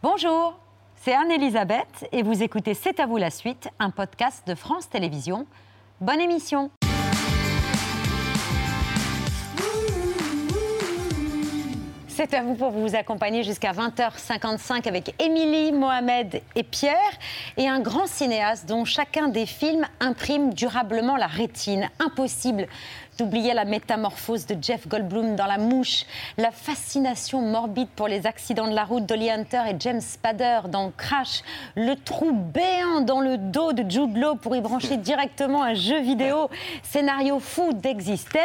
Bonjour, c'est Anne-Elisabeth et vous écoutez C'est à vous la suite, un podcast de France Télévisions. Bonne émission C'est à vous pour vous accompagner jusqu'à 20h55 avec Émilie, Mohamed et Pierre et un grand cinéaste dont chacun des films imprime durablement la rétine. Impossible d'oublier la métamorphose de Jeff Goldblum dans La Mouche, la fascination morbide pour les accidents de la route d'Holly Hunter et James Spader dans Crash, le trou béant dans le dos de Jude Law pour y brancher directement un jeu vidéo, scénario fou d'Existence.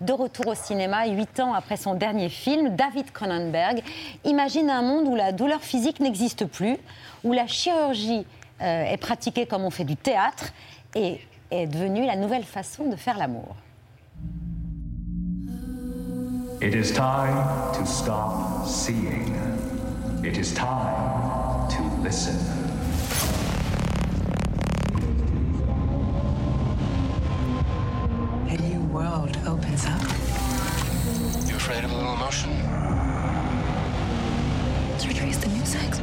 De retour au cinéma, huit ans après son dernier film, David Cronenberg imagine un monde où la douleur physique n'existe plus, où la chirurgie euh, est pratiquée comme on fait du théâtre et est devenue la nouvelle façon de faire l'amour. It is time to stop seeing. It is time to listen. A new world opens up. You afraid of a little emotion? Surgery is the new sex.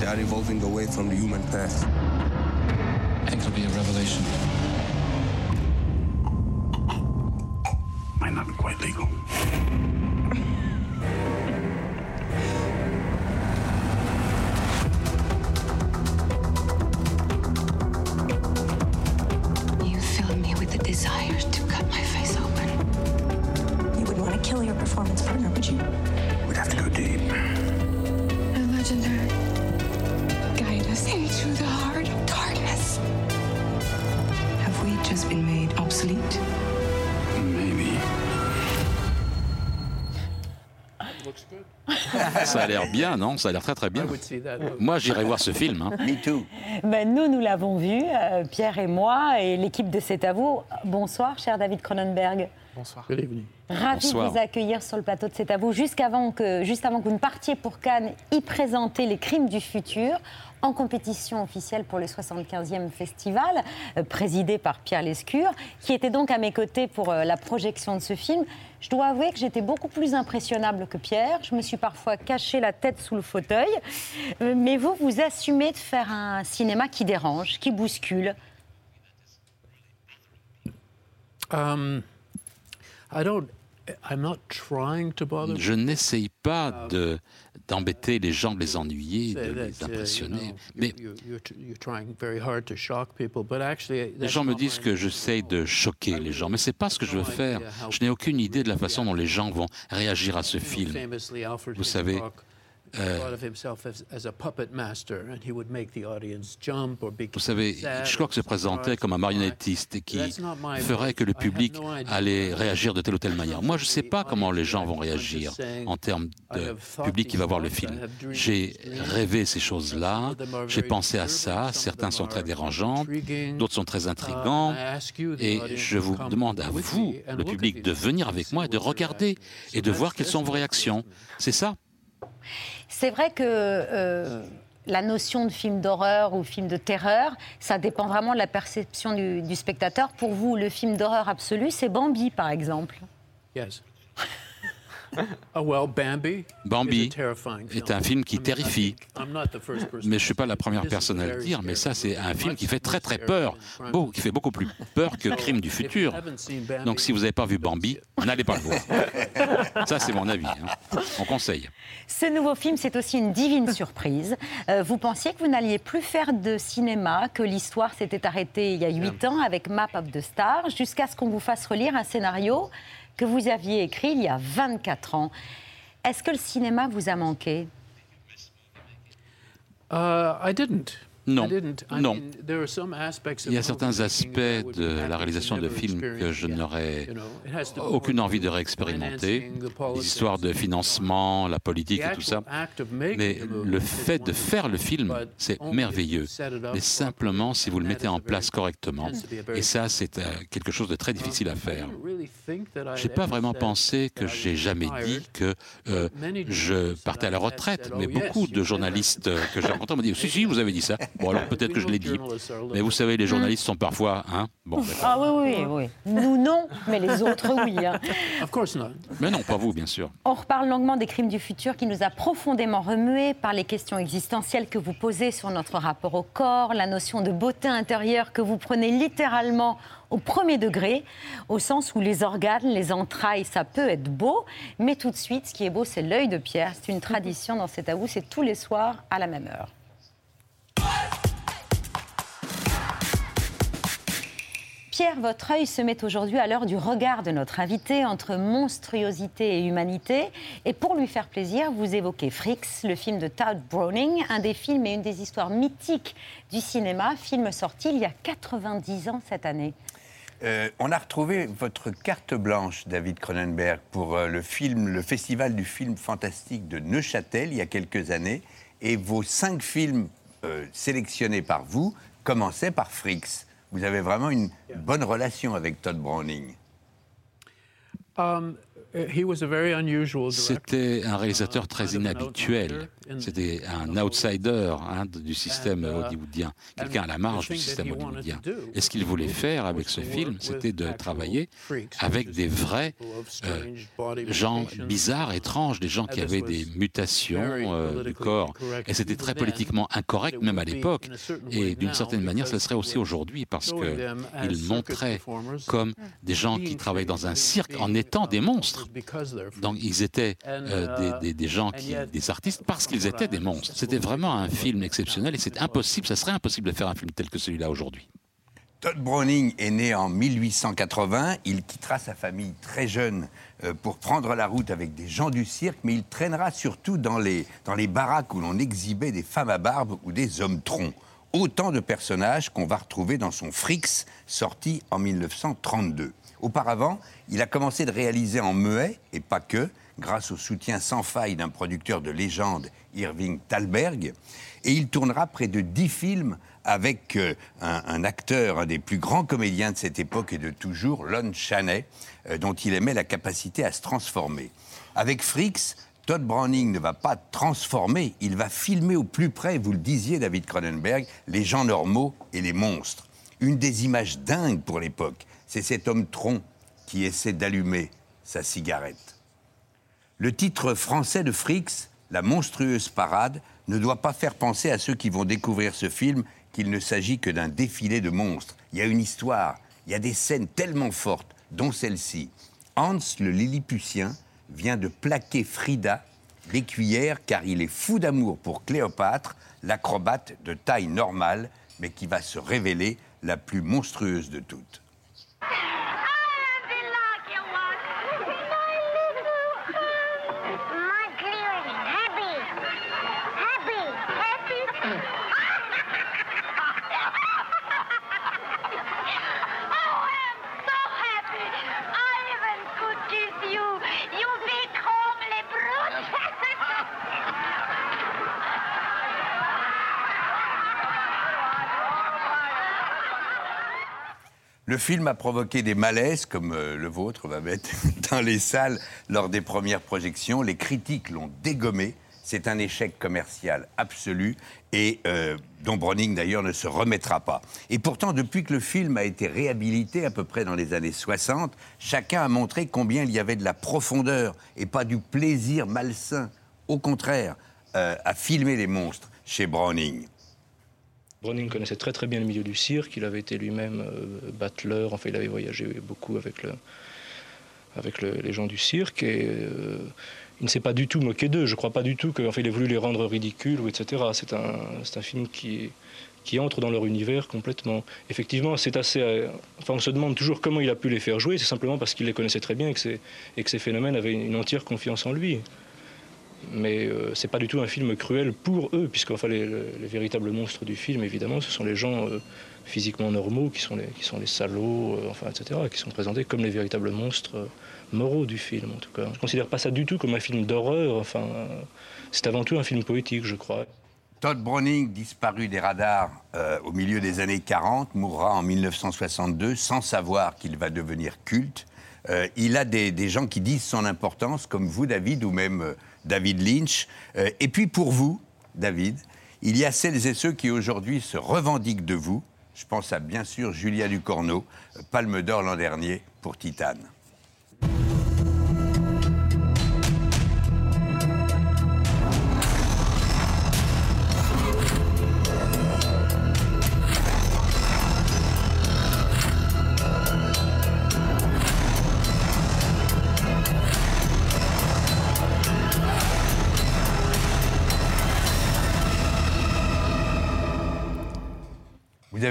They are evolving away from the human path. I think it'll be a revelation. Might not be quite legal. You filled me with the desire to cut my face open. You wouldn't want to kill your performance partner, would you? We'd have to go deep. A legendary. Guide us into the heart of darkness. Have we just been made obsolete? Ça a l'air bien, non? Ça a l'air très très bien. Moi, j'irai voir ce film. hein. Ben, nous, nous l'avons vu, euh, Pierre et moi, et l'équipe de C'est à vous. Bonsoir, cher David Cronenberg. Ravi Bonsoir. de vous accueillir sur le plateau de C'est à vous. Jusqu'avant que, juste avant que vous ne partiez pour Cannes, y présenter Les Crimes du Futur, en compétition officielle pour le 75e festival, euh, présidé par Pierre Lescure, qui était donc à mes côtés pour euh, la projection de ce film. Je dois avouer que j'étais beaucoup plus impressionnable que Pierre. Je me suis parfois caché la tête sous le fauteuil. Euh, Mais vous, vous assumez de faire un cinéma qui dérange, qui bouscule. Um, I don't. I'm not trying to bother. Je n'essaye pas de- d'embêter les gens, de les ennuyer, de les uh, impressionner. Mais actually, les gens me disent que j'essaye de choquer les gens. Mais c'est pas ce que je veux faire. Je n'ai aucune idée de la façon dont les gens vont réagir à ce film. Vous savez, Vous savez, Hitchcock se présentait comme un marionnettiste et qui ferait que le public allait réagir de telle ou telle manière. Moi, je ne sais pas comment les gens vont réagir en termes de public qui va voir le film. J'ai rêvé ces choses-là, j'ai pensé à ça, certains sont très dérangeants, d'autres sont très intrigants, et je vous demande à vous, le public, de venir avec moi et de regarder et de voir quelles sont vos réactions. C'est ça C'est vrai que euh, la notion de film d'horreur ou film de terreur, ça dépend vraiment de la perception du, du spectateur. Pour vous, le film d'horreur absolu, c'est Bambi, par exemple. Yes. Oh, well, Bambi, Bambi is a terrifying est film. un film qui terrifie. think I'm not the first person Mais to je suis pas la say première this is personne à le very dire, mais ça c'est un film. qui fait très more très peur, than Crime. Beau- qui fait beaucoup plus peur que Crime du If you futur. haven't seen Bambi, Donc si vous n'avez pas vu Bambi, n'allez pas le voir. Ça c'est mon avis. hein. On conseille. Ce nouveau film, c'est aussi une divine surprise. Euh, vous pensiez que vous n'alliez plus faire de cinéma, que l'histoire s'était arrêtée il y a huit ans avec Map of the Stars, jusqu'à ce qu'on vous fasse relire un scénario que vous aviez écrit il y a 24 ans. Est-ce que le cinéma vous a manqué? Uh, I didn't. Non. Non. Il y a certains aspects de la réalisation de films que je n'aurais aucune envie de réexpérimenter. histoires de financement, la politique et tout ça. Mais le fait de faire le film, c'est merveilleux. Mais simplement si vous le mettez en place correctement. Et ça, c'est euh, quelque chose de très difficile à faire. that I'd J'ai pas vraiment pensé que j'ai jamais dit que euh, je partais à la retraite, said, mais "Oh, beaucoup de journalistes euh, que j'ai rencontrés m'ont dit Si, si, vous avez dit ça. Bon, alors peut-être que je l'ai dit. Mais vous savez, les journalistes sont parfois. Hein bon, ah oui, oui, oui. Nous, non, mais les autres, oui. Hein. Of course not. Mais non, pas vous, bien sûr. On reparle longuement des crimes du futur qui nous a profondément remué par les questions existentielles que vous posez sur notre rapport au corps, la notion de beauté intérieure que vous prenez littéralement au premier degré, au sens où les organes, les entrailles, ça peut être beau, mais tout de suite, ce qui est beau, c'est l'œil de pierre. C'est une tradition dans cet à c'est tous les soirs à la même heure. Pierre, votre œil se met aujourd'hui à l'heure du regard de notre invité entre monstruosité et humanité. Et pour lui faire plaisir, vous évoquez Fricks, le film de Todd Browning, un des films et une des histoires mythiques du cinéma, film sorti il y a 90 ans cette année. Euh, on a retrouvé votre carte blanche, David Cronenberg, pour euh, le film, le festival du film fantastique de Neuchâtel il y a quelques années. Et vos cinq films euh, sélectionnés par vous commençaient par Fricks. Vous avez vraiment une bonne relation avec Todd Browning. Um, c'était un réalisateur très inhabituel. C'était un outsider hein, du système uh, hollywoodien, quelqu'un à la marge du système hollywoodien. Et ce qu'il voulait faire avec ce film, c'était de travailler avec des vrais euh, gens bizarres, étranges, des gens qui avaient des mutations euh, du corps. Et c'était très politiquement incorrect, même à l'époque. Et d'une certaine manière, ce serait aussi aujourd'hui, parce qu'il montrait comme des gens qui travaillent dans un cirque en étant des monstres. Donc ils étaient euh, uh, des, gens, qui, des artistes, parce qu'ils étaient des monstres. C'était vraiment un film exceptionnel et c'est impossible, ça serait impossible de faire un film tel que celui-là aujourd'hui. Todd Browning est né en 1880. Il quittera sa famille très jeune euh, pour prendre la route avec des gens du cirque, mais il traînera surtout dans les, dans les baraques où l'on exhibait des femmes à barbe ou des hommes troncs. Autant de personnages qu'on va retrouver dans son Frix, sorti en 1932. Auparavant, il a commencé de réaliser en muet, et pas que, grâce au soutien sans faille d'un producteur de légende, Irving Thalberg, et il tournera près de dix films avec euh, un, acteur, un des plus grands comédiens de cette époque et de toujours, Lon Chaney, euh, dont il aimait la capacité à se transformer. Avec Fricks, Todd Browning ne va pas transformer, il va filmer au plus près, vous le disiez David Cronenberg, les gens normaux et les monstres. Une des images dingues pour l'époque, c'est cet homme tronc qui essaie d'allumer sa cigarette. Le titre français de Frix, La monstrueuse parade, ne doit pas faire penser à ceux qui vont découvrir ce film qu'il ne s'agit que d'un défilé de monstres. Il y a une histoire, il y a des scènes tellement fortes, dont celle-ci. Hans le Lilliputien vient de plaquer Frida, l'écuyère, car il est fou d'amour pour Cléopâtre, l'acrobate de taille normale, mais qui va se révéler la plus monstrueuse de toutes. Le film a provoqué des malaises, comme euh, le vôtre va mettre dans les salles lors des premières projections. Les critiques l'ont dégommé. C'est un échec commercial absolu et euh, dont Browning d'ailleurs ne se remettra pas. Et pourtant, depuis que le film a été réhabilité à peu près dans les années 60, chacun a montré combien il y avait de la profondeur et pas du plaisir malsain. Au contraire, euh, à filmer les monstres chez Browning. Browning connaissait très très bien le milieu du cirque, il avait été lui-même euh, battleur, enfin il avait voyagé beaucoup avec, le, avec les gens du cirque et euh, il ne s'est pas du tout moqué d'eux, je ne crois pas du tout qu'il ait voulu les rendre ridicules, ou etc. C'est un, film qui, entre dans leur univers complètement. Effectivement, c'est assez. Euh, enfin, on se demande toujours comment il a pu les faire jouer. C'est simplement parce qu'il les connaissait très bien et que ces phénomènes avaient une entière confiance en lui mais euh, c'est pas du tout un film cruel pour eux, puisque enfin, les, véritables monstres du film, évidemment, ce sont les gens euh, physiquement normaux, qui sont les, qui sont les salauds, euh, enfin, etc., qui sont présentés comme les véritables monstres moraux du film, en tout cas. Je considère pas ça du tout comme un film d'horreur, enfin, c'est avant tout un film poétique, je crois. Todd Browning, disparu des radars au milieu des années 40, mourra en 1962 sans savoir qu'il va devenir culte. il a des, des, gens qui disent son importance, comme vous, David, ou même David Lynch. Euh, et puis pour vous, David, Il y a celles et ceux qui aujourd'hui se revendiquent de vous. Je pense à bien sûr Julia Ducorneau, Palme d'Or l'an dernier pour Titane.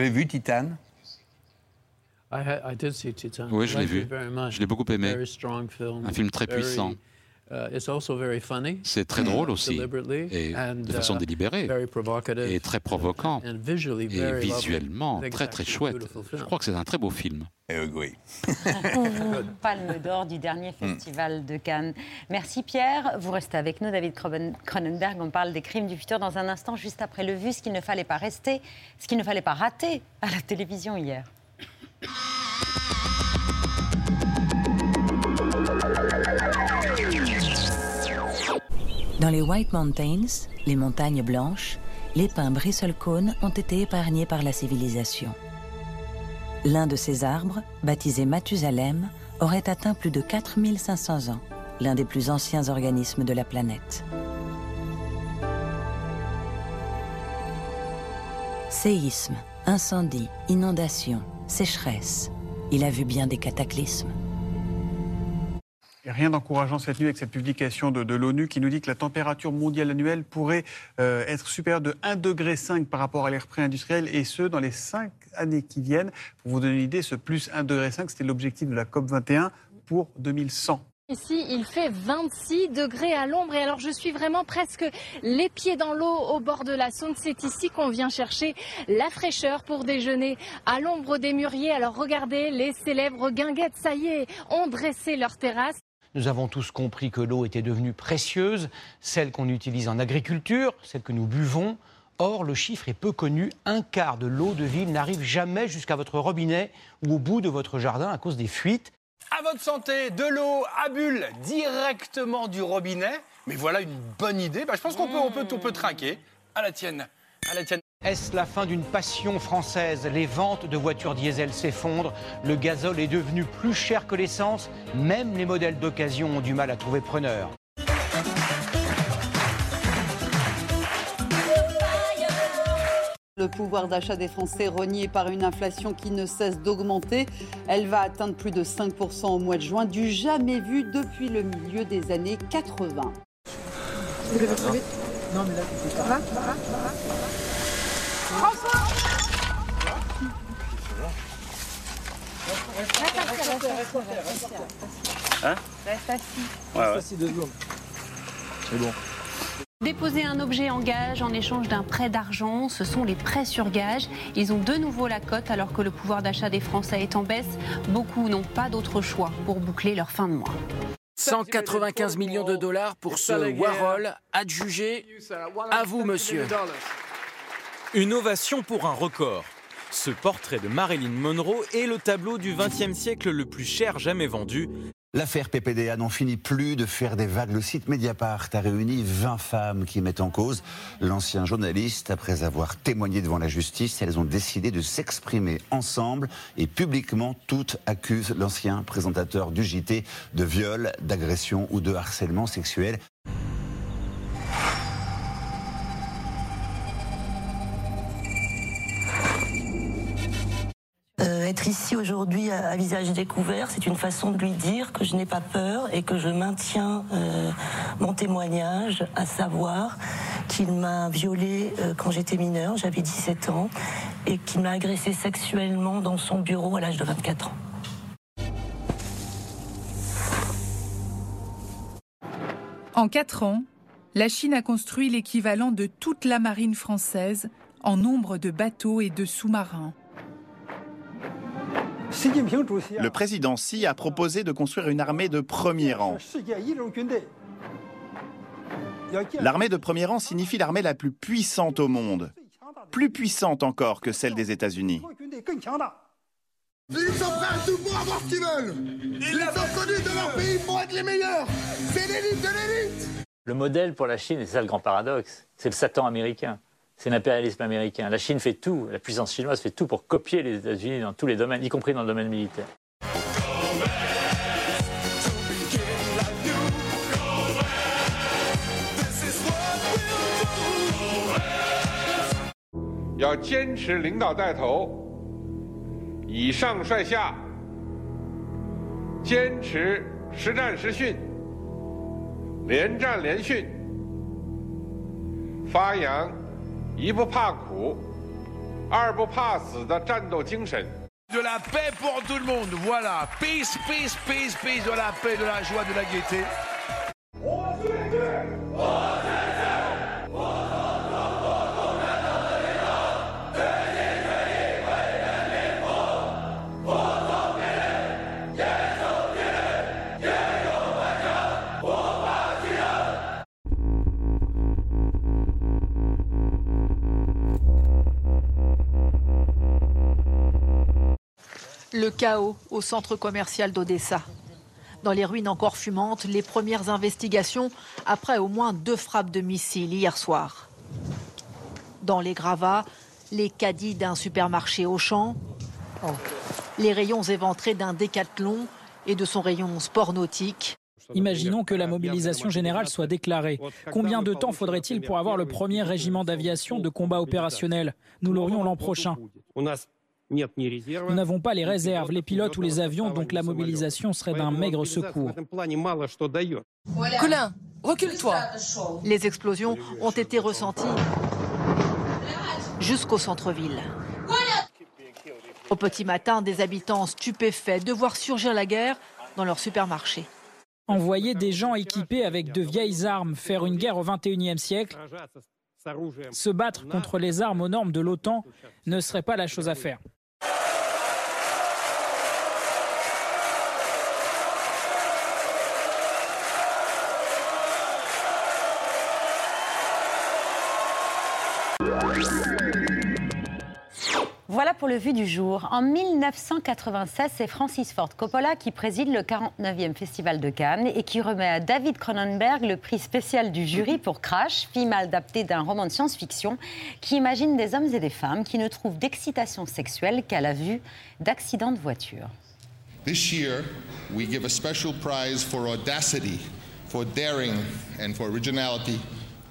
Avez vu Titane I ha- I did see Titan. Oui, je l'ai vu. it very much. Je l'ai beaucoup aimé. Very strong film. Un film très Very, puissant. Uh, it's also very funny. C'est très drôle aussi, deliberately, et and, de façon uh, délibérée, very provocative, et très provocant, and visually et visuellement I think très it's très chouette. beautiful Je film. crois que c'est un très beau film. Eh oui. Palme d'or du dernier festival de Cannes. Merci Pierre. Vous restez avec nous, David Cronen- Cronenberg. On parle des crimes du futur dans un instant, juste après le vu, ce qu'il ne fallait pas rester, ce qu'il ne fallait pas rater à la télévision hier. Dans les White Mountains, les montagnes blanches, les pins bristlecone ont été épargnés par la civilisation. L'un de ces arbres, baptisé Mathusalem, aurait atteint plus de 4500 ans, l'un des plus anciens organismes de la planète. Séisme, incendie, inondation, sécheresse. Il a vu bien des cataclysmes. Rien d'encourageant cette nuit avec cette publication de, l'ONU qui nous dit que la température mondiale annuelle pourrait euh, être supérieure de 1,5 degré par rapport à l'ère pré-industrielle et ce, dans les cinq années qui viennent. Pour vous donner une idée, ce plus 1,5 degré, c'était l'objectif de la COP 21 pour 2100. Ici, il fait 26 degrés à l'ombre et alors je suis vraiment presque les pieds dans l'eau au bord de la Saône. C'est ici qu'on vient chercher la fraîcheur pour déjeuner à l'ombre des mûriers. Alors regardez, les célèbres guinguettes, ça y est, ont dressé leur terrasse. Nous avons tous compris que l'eau était devenue précieuse, celle qu'on utilise en agriculture, celle que nous buvons. Or, le chiffre est peu connu. Un quart de l'eau de ville n'arrive jamais jusqu'à votre robinet ou au bout de votre jardin à cause des fuites. À votre santé, de l'eau à bulles directement du robinet. Mais voilà une bonne idée. Bah, je pense qu'on peut, on peut, on. À la tienne. À la tienne. Est-ce la fin d'une passion française? Les ventes de voitures diesel s'effondrent, le gazole est devenu plus cher que l'essence, même les modèles d'occasion ont du mal à trouver preneur. Le pouvoir d'achat des Français renié par une inflation qui ne cesse d'augmenter. Elle va atteindre plus de 5% au mois de juin, du jamais vu depuis le milieu des années 80. Vous l'avez trouvé Non, mais là, Hein Reste assis. Ouais, ouais. Reste assis deux secondes. C'est bon. Déposer un objet en gage en échange d'un prêt d'argent, ce sont les prêts sur gage. Ils ont de nouveau la cote alors que le pouvoir d'achat des Français est en baisse. Beaucoup n'ont pas d'autre choix pour boucler leur fin de mois. 195 millions de dollars pour ce Warhol, adjugé. À vous, monsieur. Une ovation pour un record. Ce portrait de Marilyn Monroe est le tableau du XXe siècle le plus cher jamais vendu. L'affaire PPDA n'en finit plus de faire des vagues. Le site Mediapart a réuni 20 femmes qui mettent en cause l'ancien journaliste. Après avoir témoigné devant la justice, elles ont décidé de s'exprimer ensemble et publiquement. Toutes accusent l'ancien présentateur du JT de viol, d'agression ou de harcèlement sexuel. Être ici aujourd'hui à, visage découvert, c'est une façon de lui dire que je n'ai pas peur et que je maintiens euh, mon témoignage, à savoir qu'il m'a violée euh, quand j'étais mineure, j'avais 17 ans, et qu'il m'a agressée sexuellement dans son bureau à l'âge de 24 ans. En quatre ans, la Chine a construit l'équivalent de toute la marine française en nombre de bateaux et de sous-marins. Le président Xi a proposé de construire une armée de premier rang. L'armée de premier rang signifie l'armée la plus puissante au monde. Plus puissante encore que celle des États-Unis. Ils sont prêts à tout pour avoir ce qu'ils veulent Ils sont connus de leur pays pour être les meilleurs C'est l'élite de l'élite Le modèle pour la Chine, et c'est ça le grand paradoxe, c'est le Satan américain. C'est l'impérialisme américain. La Chine fait tout, la puissance chinoise fait tout pour copier les États-Unis dans tous les domaines, y compris dans le domaine militaire. De la paix pour tout le monde, voilà. Peace, peace, peace, peace, de la paix, de la joie, de la gaieté. Le chaos au centre commercial d'Odessa. Dans les ruines encore fumantes, les premières investigations après au moins deux frappes de missiles hier soir. Dans les gravats, les caddies d'un supermarché Auchan, les rayons éventrés d'un décathlon et de son rayon sport nautique. Imaginons que la mobilisation générale soit déclarée. Combien de temps faudrait-il pour avoir le premier régiment d'aviation de combat opérationnel? Nous l'aurions l'an prochain. Nous n'avons pas les réserves, les pilotes ou les avions, donc la mobilisation serait d'un maigre secours. Colin, recule-toi. Les explosions ont été ressenties jusqu'au centre-ville. Au petit matin, des habitants stupéfaits de voir surgir la guerre dans leur supermarché. Envoyer des gens équipés avec de vieilles armes faire une guerre au XXIe siècle, se battre contre les armes aux normes de l'OTAN ne serait pas la chose à faire. Voilà pour le vu du jour. En 1996, c'est Francis Ford Coppola qui préside le 49e Festival de Cannes et qui remet à David Cronenberg le prix spécial du jury pour Crash, film adapté d'un roman de science-fiction qui imagine des hommes et des femmes qui ne trouvent d'excitation sexuelle qu'à la vue d'accidents de voiture. This year, we give a special prize for audacity, for daring, and for originality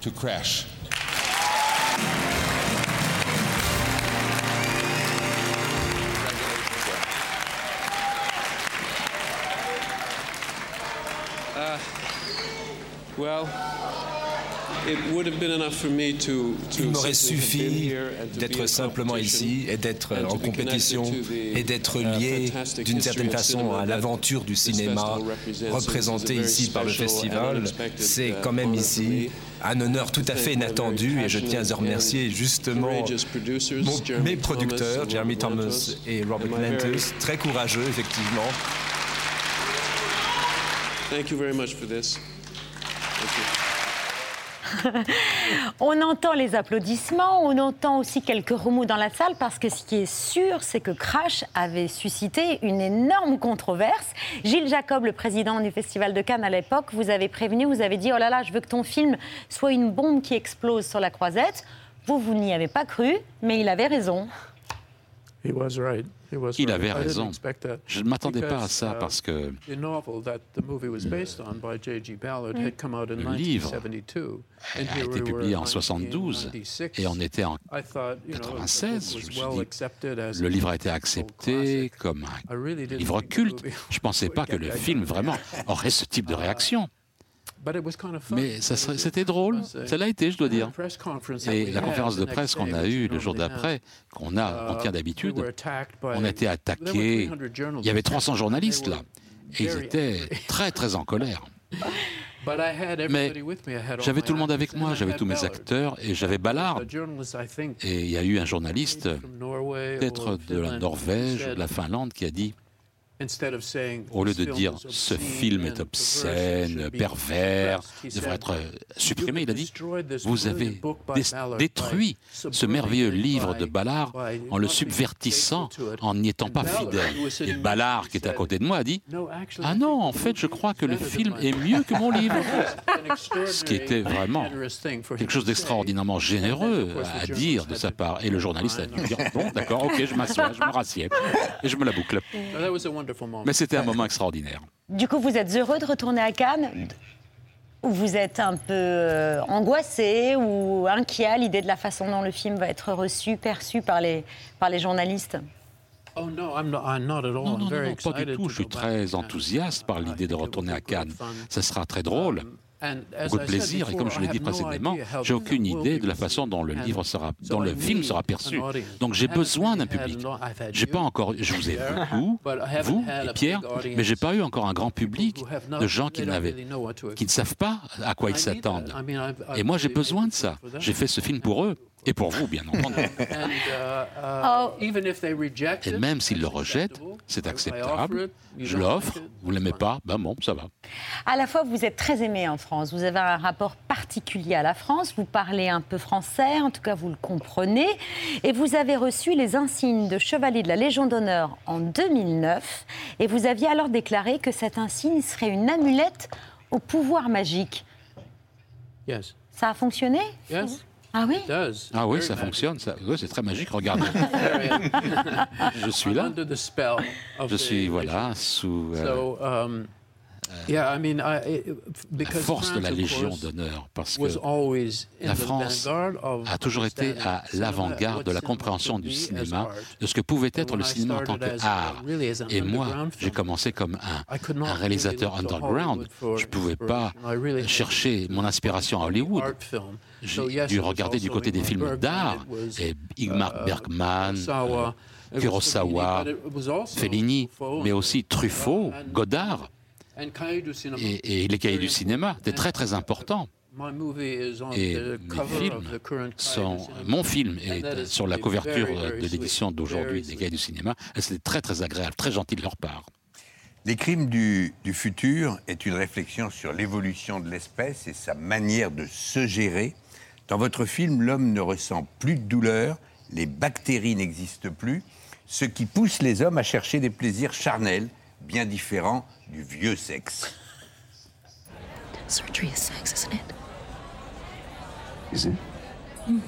to Crash. Il m'aurait suffi d'être simplement ici et d'être en compétition et d'être lié d'une certaine façon à l'aventure du cinéma représentée ici par le festival. C'est quand même ici un honneur tout à fait inattendu et je tiens à remercier justement mes producteurs, Jeremy Thomas et Robert Lentus, très courageux effectivement. Thank you very much for this. on entend les applaudissements, on entend aussi quelques remous dans la salle parce que ce qui est sûr, c'est que Crash avait suscité une énorme controverse. Gilles Jacob, le président du Festival de Cannes à l'époque, vous avez prévenu, vous avez dit Oh là là, je veux que ton film soit une bombe qui explose sur la croisette. Vous, vous n'y avez pas cru, mais il avait raison. Il avait raison. Je ne m'attendais pas à ça parce que le livre a été publié en 72 et on était en 96. Je me suis dit, le livre a été accepté comme un livre culte. Je ne pensais pas que le film vraiment aurait ce type de réaction. Mais c'était drôle, ça l'a été, je dois dire. Et la conférence de presse qu'on a eue le jour d'après, qu'on a, tient d'habitude, on a été attaqué. Il y avait 300 journalistes là, et ils étaient très très en colère. Mais j'avais tout le monde avec moi, j'avais tous mes acteurs et j'avais Ballard. Et il y a eu un journaliste, peut-être de la Norvège, de la Finlande, qui a dit Au lieu de dire ce film est obscène, pervers, devrait être euh, supprimé, il a dit vous avez détruit ce merveilleux livre de Ballard en le subvertissant, en n'y étant pas fidèle. Et Ballard, qui était à côté de moi, a dit ah non, en fait, je crois que le film est mieux que mon livre. Ce qui était vraiment quelque chose d'extraordinairement généreux à dire de sa part. Et le journaliste a dû dire bon, d'accord, ok, je m'assois, je me rassieds et je me la boucle. Mais c'était un moment extraordinaire. Du coup, vous êtes heureux de retourner à Cannes ou vous êtes un peu euh, angoissé ou inquiet à l'idée de la façon dont le film va être reçu, perçu par les, par les journalistes Oh non, non, non, non, pas du tout. Je suis très enthousiaste par l'idée de retourner à Cannes. Ce sera très drôle. Beaucoup de plaisir et comme je l'ai dit précédemment, j'ai aucune idée de la façon dont le livre sera, dont le film sera perçu. Donc j'ai besoin d'un public. J'ai pas encore, je vous ai beaucoup, vous et Pierre, mais j'ai pas eu encore un grand public de gens qui n'avaient, qui ne savent pas à quoi ils s'attendent. Et moi j'ai besoin de ça. J'ai fait ce film pour eux. Et pour vous, bien entendu. Oh. Et même s'ils le rejettent, c'est acceptable. Je l'offre. Vous ne l'aimez pas Ben bon, ça va. À la fois, vous êtes très aimé en France. Vous avez un rapport particulier à la France. Vous parlez un peu français, en tout cas, vous le comprenez. Et vous avez reçu les insignes de chevalier de la Légion d'honneur en 2009. Et vous aviez alors déclaré que cet insigne serait une amulette au pouvoir magique. Yes. Ça a fonctionné? Yes. Ah oui? Ah oui, ça fonctionne. Ça... Oui, c'est très magique. Regardez. je suis là. Je suis, voilà, sous... euh, um, la force de la Légion d'honneur, parce que la France a toujours été à l'avant-garde de la compréhension du cinéma, de ce que pouvait être le cinéma en tant qu'art. Et moi, j'ai commencé comme un, un réalisateur underground. Je ne pouvais pas chercher mon inspiration à Hollywood. J'ai dû regarder du côté des films d'art, et Igmar Bergman, euh, Kurosawa, Fellini, mais aussi Truffaut, Godard et, et les cahiers du cinéma. C'était très très important. Et mes films sont, mon film est sur la couverture de l'édition d'aujourd'hui des cahiers du cinéma. C'était très très agréable, très gentil de leur part. Les crimes du, du futur est une réflexion sur l'évolution de l'espèce et sa manière de se gérer. Dans votre film, l'homme ne ressent plus de douleur, les bactéries n'existent plus, ce qui pousse les hommes à chercher des plaisirs charnels, bien différents du vieux sexe. Surgery is sex, isn't it? Is it? Mm.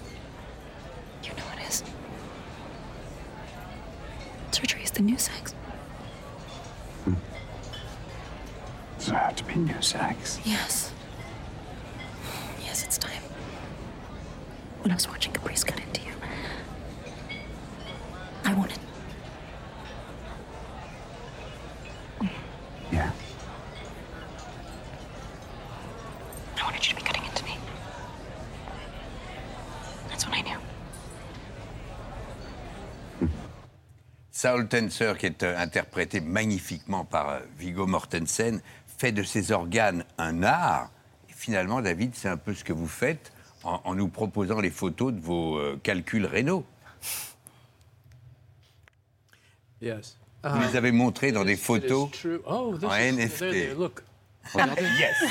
You know it is. Surgery is the new sex. So I have to be new sex. Yes. Yes, it's time. When I was watching Caprice cut into you, I wanted. Yeah. I wanted you to be cutting into me. That's what I knew. Saul Tenser, qui est euh, interprété magnifiquement par euh, Viggo Mortensen, fait de ses organes un art. Et finalement, David, c'est un peu ce que vous faites en, en nous proposant les photos de vos euh, calculs rénaux. Yes. Vous les avez montrés dans des photos Oh, en is, NFT. look. Regardez. Yes.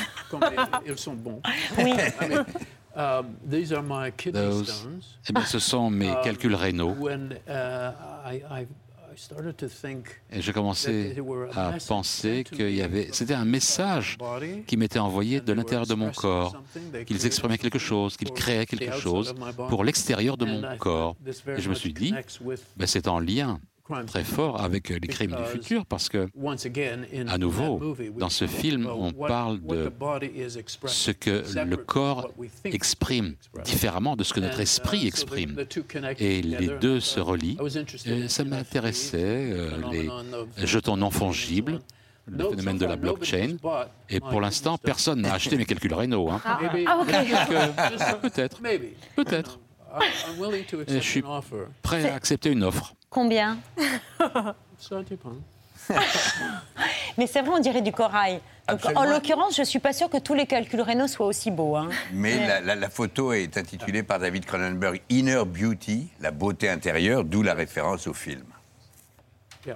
Ils sont bons. Oui. I mean, um, these are my kidney Those- stones. Eh bien, ce sont mes Um, calculs rénaux. When uh, I, I, Et j'ai commencé à penser qu'il y avait, c'était un message qui m'était envoyé de l'intérieur de mon corps, qu'ils exprimaient quelque chose, qu'ils créaient quelque chose pour l'extérieur de mon corps. Et je me suis dit, ben, c'est en lien très fort avec les crimes du futur parce que, once again, in à nouveau, dans ce film, about on what- parle de ce que le corps exprime, différemment de ce que notre And, uh, esprit exprime. Et les deux se relient. Et in ça m'intéressait, euh, les phenomenon of- jetons non fongibles, le No, phénomène de la blockchain. bought Et pour l'instant, personne n'a acheté mes calculs rénaux. hein. Ah, ah, euh, Peut-être. Peut-être. Je suis prêt à accepter une offre. Combien Ça dépend. Mais c'est vrai, on dirait du corail. Donc, en l'occurrence, je ne suis pas sûre que tous les calculs rénaux soient aussi beaux. hein. Mais la, la- la photo est intitulée par David Cronenberg Inner Beauty, la beauté intérieure, d'où la référence au film. Yeah,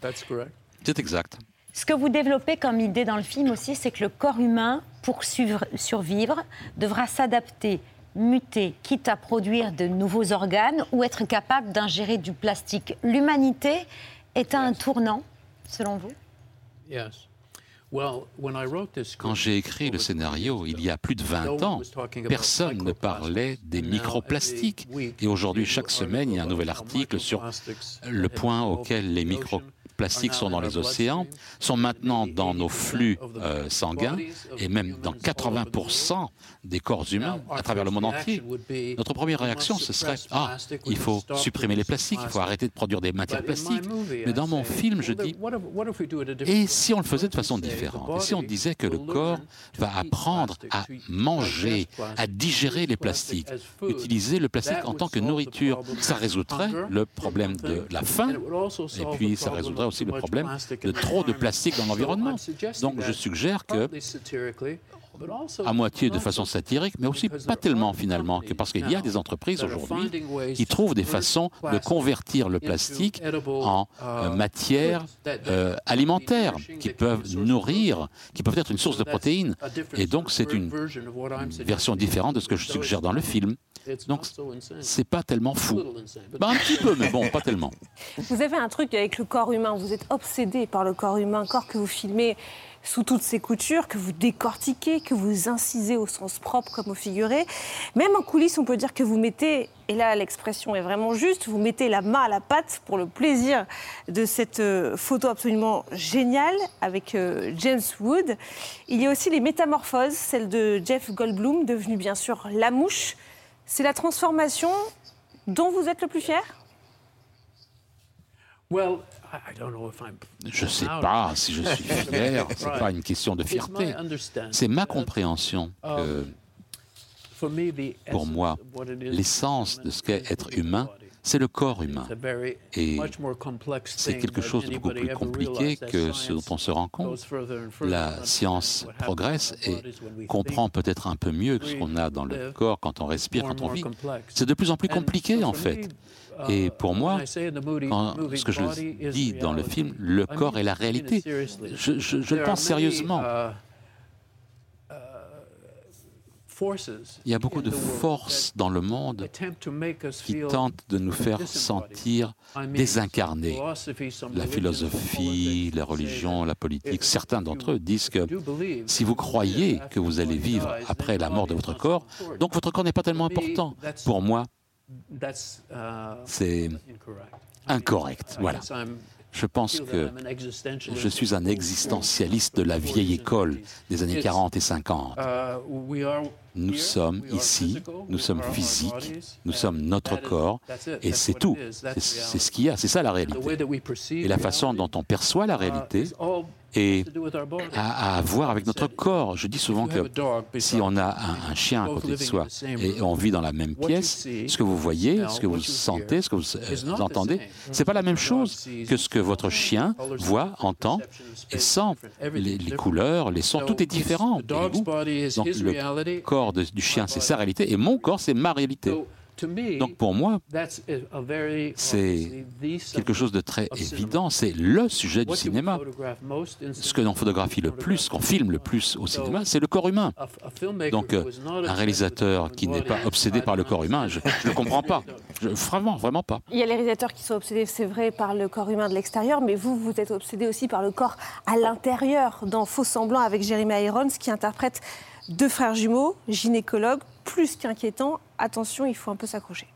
that's correct. C'est exact. Ce que vous développez comme idée dans le film aussi, c'est que le corps humain, pour survivre, devra s'adapter, muter, quitte à produire de nouveaux organes ou être capable d'ingérer du plastique. L'humanité est à un tournant, selon vous? Quand j'ai écrit le scénario il y a plus de 20 ans, personne ne parlait des microplastiques. Et aujourd'hui, chaque semaine, il y a un nouvel article sur le point auquel les microplastiques plastiques sont dans les océans, sont maintenant dans nos flux euh, sanguins et même dans 80% des corps humains à travers le monde entier. Notre première réaction, ce serait Ah, il faut supprimer les plastiques, il faut arrêter de produire des matières plastiques. Mais dans mon film, je dis Et si on le faisait de façon différente? Et si on disait que le corps va apprendre à manger, à digérer les plastiques, utiliser le plastique en tant que nourriture, ça résoudrait le problème de la faim et puis ça résoudrait aussi le problème de trop de plastique dans l'environnement. Donc je suggère que à moitié de façon satirique, mais aussi pas tellement finalement, que parce qu'il y a des entreprises aujourd'hui qui trouvent des façons de convertir le plastique en euh, matière euh, alimentaire, qui peuvent nourrir, qui peuvent être une source de protéines. Et donc c'est une, version différente de ce que je suggère dans le film. Donc c'est pas tellement fou. Ben, un petit peu, mais bon, pas tellement. Vous avez un truc avec le corps humain, vous êtes obsédé par le corps humain, corps que vous filmez sous toutes ses coutures, que vous décortiquez, que vous incisez au sens propre comme au figuré. Même en coulisses, on peut dire que vous mettez, et là l'expression est vraiment juste, vous mettez la main à la pâte pour le plaisir de cette euh, photo absolument géniale avec euh, James Wood. Il y a aussi les métamorphoses, celle de Jeff Goldblum, devenu bien sûr la mouche. C'est la transformation dont vous êtes le plus fier? Je ne sais pas si je suis fier, ce n'est pas une question de fierté. C'est ma compréhension que, pour moi, l'essence de ce qu'est être humain, c'est le corps humain. Et c'est quelque chose de beaucoup plus compliqué que ce dont on se rend compte. La science progresse et comprend peut-être un peu mieux ce qu'on a dans le corps quand on respire, quand on vit. C'est de plus en plus compliqué, en fait. Et pour moi, quand, ce que je dis dans le film, le corps est la réalité. Je, je le pense sérieusement. Il y a beaucoup de forces dans le monde qui tentent de nous faire sentir désincarnés. La philosophie, la religion, la politique, certains d'entre eux disent que si vous croyez que vous allez vivre après la mort de votre corps, donc votre corps n'est pas tellement important. Pour moi, c'est incorrect. Voilà. Je pense que je suis un existentialiste de la vieille école des années 40 et 50. Nous sommes ici, nous sommes physiques, nous sommes notre corps, et c'est tout. C'est ce qu'il y a, c'est ça la réalité. Et la façon dont on perçoit la réalité et à, à, voir avec notre corps. Je dis souvent que si on a un, chien à côté de soi et on vit dans la même pièce, ce que vous voyez, ce que vous sentez, ce que vous, euh, entendez, c'est pas la même chose que ce que votre chien voit, entend et sent. Les, couleurs, les sons, tout est différent. Donc le corps du chien, c'est sa réalité et mon corps, c'est ma réalité. Donc pour moi, c'est quelque chose de très évident, c'est le sujet du cinéma. Ce que l'on photographie le plus, qu'on filme le plus au cinéma, c'est le corps humain. Donc euh, un réalisateur qui n'est pas obsédé par le corps humain, je ne comprends pas. vraiment, vraiment pas. Il y a les réalisateurs qui sont obsédés, c'est vrai, par le corps humain de l'extérieur, mais vous, vous êtes obsédé aussi par le corps à l'intérieur, dans Faux Semblant avec Jeremy Irons, qui interprète deux frères jumeaux, gynécologues, plus qu'inquiétant. Attention, il faut un peu s'accrocher.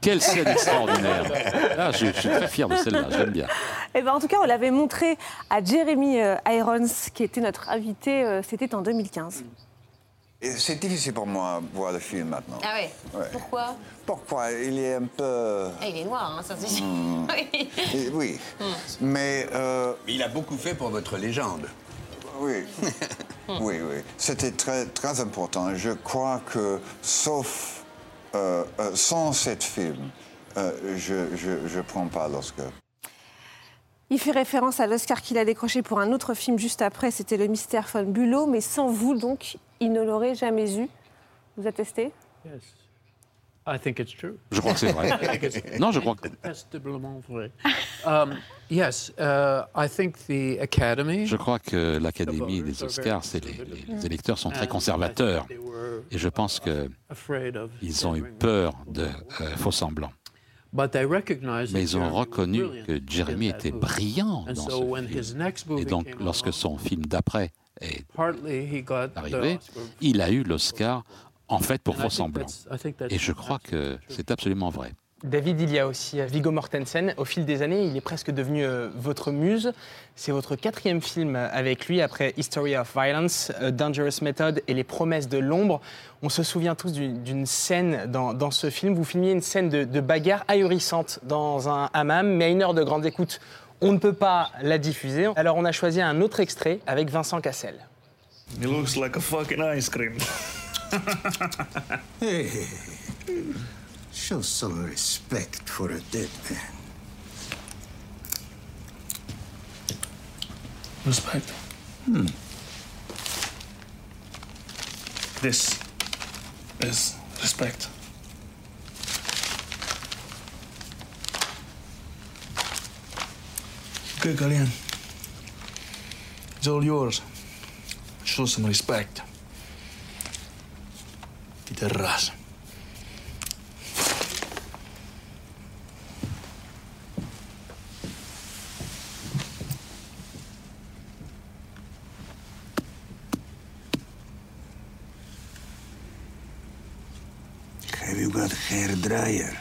Quelle scène extraordinaire ah, je, suis très fier de celle-là, j'aime bien. Et eh ben, en tout cas, on l'avait montré à Jeremy euh, Irons, qui était notre invité, euh, c'était en 2015. C'est difficile pour moi de voir le film maintenant. Ah ouais, Ouais. Pourquoi? Pourquoi? Il est un peu... Ah, Il est noir, hein, ça c'est sûr. Hmm. Oui. Hmm. mais... euh, Il a beaucoup fait pour votre légende. Oui, oui, oui. C'était très, très important. Je crois que, sauf euh, euh, sans cet film, euh, je ne prends pas l'Oscar. Il fait référence à l'Oscar qu'il a décroché pour un autre film juste après, c'était Le Mystère von Bülow, mais sans vous, donc, il ne l'aurait jamais eu. Vous attestez? Yes. I think it's true. Je crois que c'est vrai. Non, je crois que- vrai. Um, yes, uh, I think the Academy. Je crois que l'Académie des Oscars, c'est les, les électeurs sont très conservateurs. Et je pense qu'ils ont eu peur de euh, faux semblants. Mais ils ont reconnu que Jeremy était brillant dans ce film. Et donc, lorsque son film d'après est arrivé, il a eu l'Oscar en fait pour faux semblant. Et je crois que c'est absolument vrai. David, il y a aussi euh, Viggo Mortensen. Au fil des années, il est presque devenu euh, votre muse. C'est votre quatrième film avec lui après History of Violence, euh, Dangerous Method et Les Promesses de l'ombre. On se souvient tous d'une scène dans, dans ce film. Vous filmiez une scène de, de bagarre ahurissante dans un hammam, mais à une heure de grande écoute, on ne peut pas la diffuser. Alors on a choisi un autre extrait avec Vincent Cassel. He looks like a fucking ice cream. Hey, show some respect for a dead man. Respect. Hmm. This is respect. Okay, Kalyan. It's all yours. Show some respect. Ti terras. Have you got hair dryer?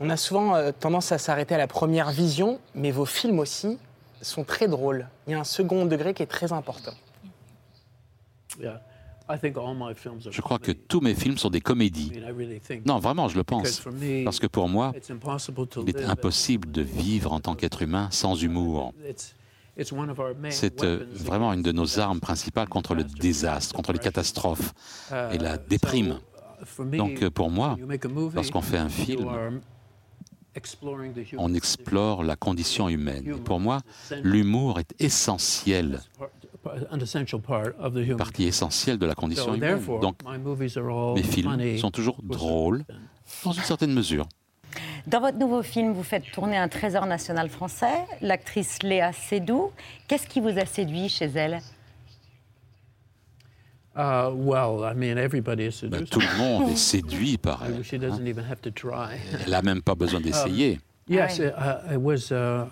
On a souvent euh, tendance à s'arrêter à la première vision, mais vos films aussi sont très drôles. Il y a un second degré qui est très important. Yeah. I think all my films are Je crois que tous mes films sont des comédies. Non, vraiment, je le pense. Because for me, Parce que pour moi, it's impossible to il est impossible de vivre en tant qu'être humain sans humour. C'est euh, vraiment une de nos armes principales contre le désastre, contre les catastrophes et la déprime. me, Donc euh, pour moi, lorsqu'on fait un film, on explore la condition humaine. Et pour moi, l'humour est essentiel, part- an essential part of the human partie essentielle de la condition humaine. therefore, Donc my movies are all mes films sont toujours drôles, dans une certaine mesure. Dans votre nouveau film, vous faites tourner un trésor national français, l'actrice Léa Seydoux. Qu'est-ce qui vous a séduit chez elle? Uh, well, I mean, everybody is Ben, seduced. tout le monde est séduit par elle. She doesn't even have to try. Elle n'a même pas besoin d'essayer. Yes, uh, it was uh,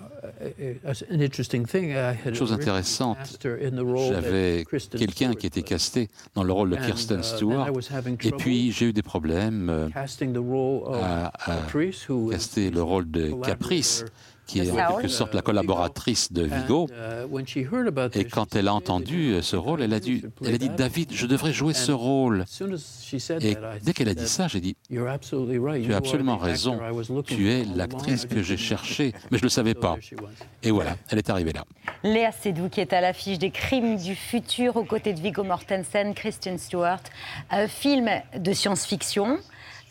an interesting thing. I had Chose intéressante, j'avais Kristen quelqu'un Stewart qui était casté dans le rôle de Kirsten uh, Stewart, I was having et trouble puis j'ai eu des problèmes euh, casting the role of à, à caster le rôle de Caprice, qui est en quelque sorte la collaboratrice de Vigo. uh, when she heard about Et quand elle a entendu euh, ce rôle, elle a dit, elle a dit David, je devrais jouer ce rôle. Et dès qu'elle a dit ça, j'ai dit, You're absolutely right. tu You as absolument the raison, tu es l'actrice que j'ai cherchée, mais je ne le savais pas. Et voilà, elle est arrivée là. Léa Seydoux qui est à l'affiche des Crimes du futur aux côtés de Viggo Mortensen, Kristen Stewart. Un film de science-fiction,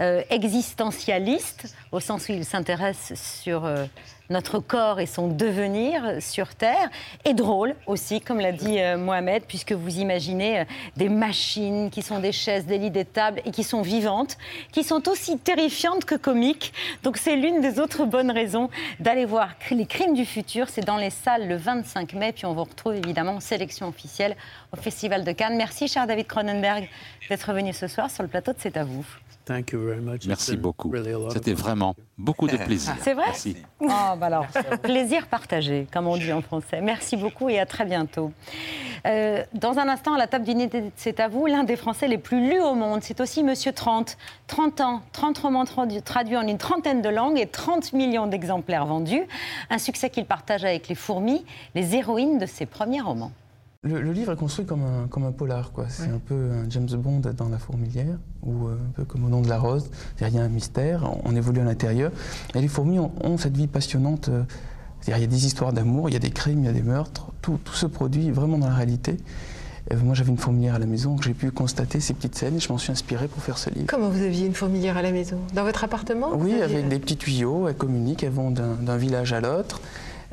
euh, existentialiste, au sens où il s'intéresse sur euh, notre corps et son devenir sur Terre, et drôle aussi, comme l'a dit euh, Mohamed, puisque vous imaginez euh, des machines qui sont des chaises, des lits, des tables, et qui sont vivantes, qui sont aussi terrifiantes que comiques. Donc c'est l'une des autres bonnes raisons d'aller voir les crimes du futur. C'est dans les salles le 25 mai, puis on vous retrouve évidemment en sélection officielle au Festival de Cannes. Merci, cher David Cronenberg, d'être venu ce soir sur le plateau de C'est à vous. Thank you very much. It's Merci beaucoup. really C'était vraiment beaucoup de plaisir. C'est vrai? Merci. Oh, bah alors, plaisir partagé, comme on dit en français. Merci beaucoup et à très bientôt. Euh, dans un instant, à la table d'unité, c'est à vous, l'un des Français les plus lus au monde. C'est aussi Monsieur 30. 30 ans, 30 romans tradu- traduits en une trentaine de langues et 30 millions d'exemplaires vendus. Un succès qu'il partage avec les fourmis, les héroïnes de ses premiers romans. Le, le livre est construit comme un, comme un polar, quoi. C'est un peu un James Bond dans la fourmilière, ou euh, un peu comme au nom de la rose. Il y a un mystère, on, on évolue à l'intérieur. Et les fourmis ont, ont cette vie passionnante. euh, Il y a des histoires d'amour, il y a des crimes, il y a des meurtres. Tout, tout se produit vraiment dans la réalité. Et moi, j'avais une fourmilière à la maison, j'ai pu constater ces petites scènes et je m'en suis inspiré pour faire ce livre. Comment vous aviez une fourmilière à la maison? Dans votre appartement Oui, aviez- avec des petits tuyaux, elles communiquent, elles vont d'un d'un village à l'autre,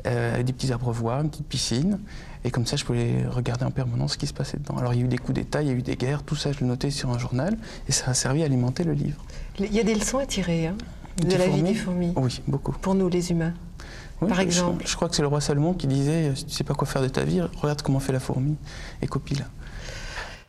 euh, avec des petits abreuvoirs, une petite piscine. Et comme ça, je pouvais regarder en permanence ce qui se passait dedans. Alors, il y a eu des coups d'État, il y a eu des guerres, tout ça, je le notais sur un journal, et ça a servi à alimenter le livre. Il y a des leçons à tirer hein, de Des la vie des fourmis. Oui, beaucoup. Pour nous, les humains. Oui, Par je- exemple. Je, je crois que c'est le roi Salomon qui disait si tu sais pas quoi faire de ta vie, regarde comment fait la fourmi et copie-la.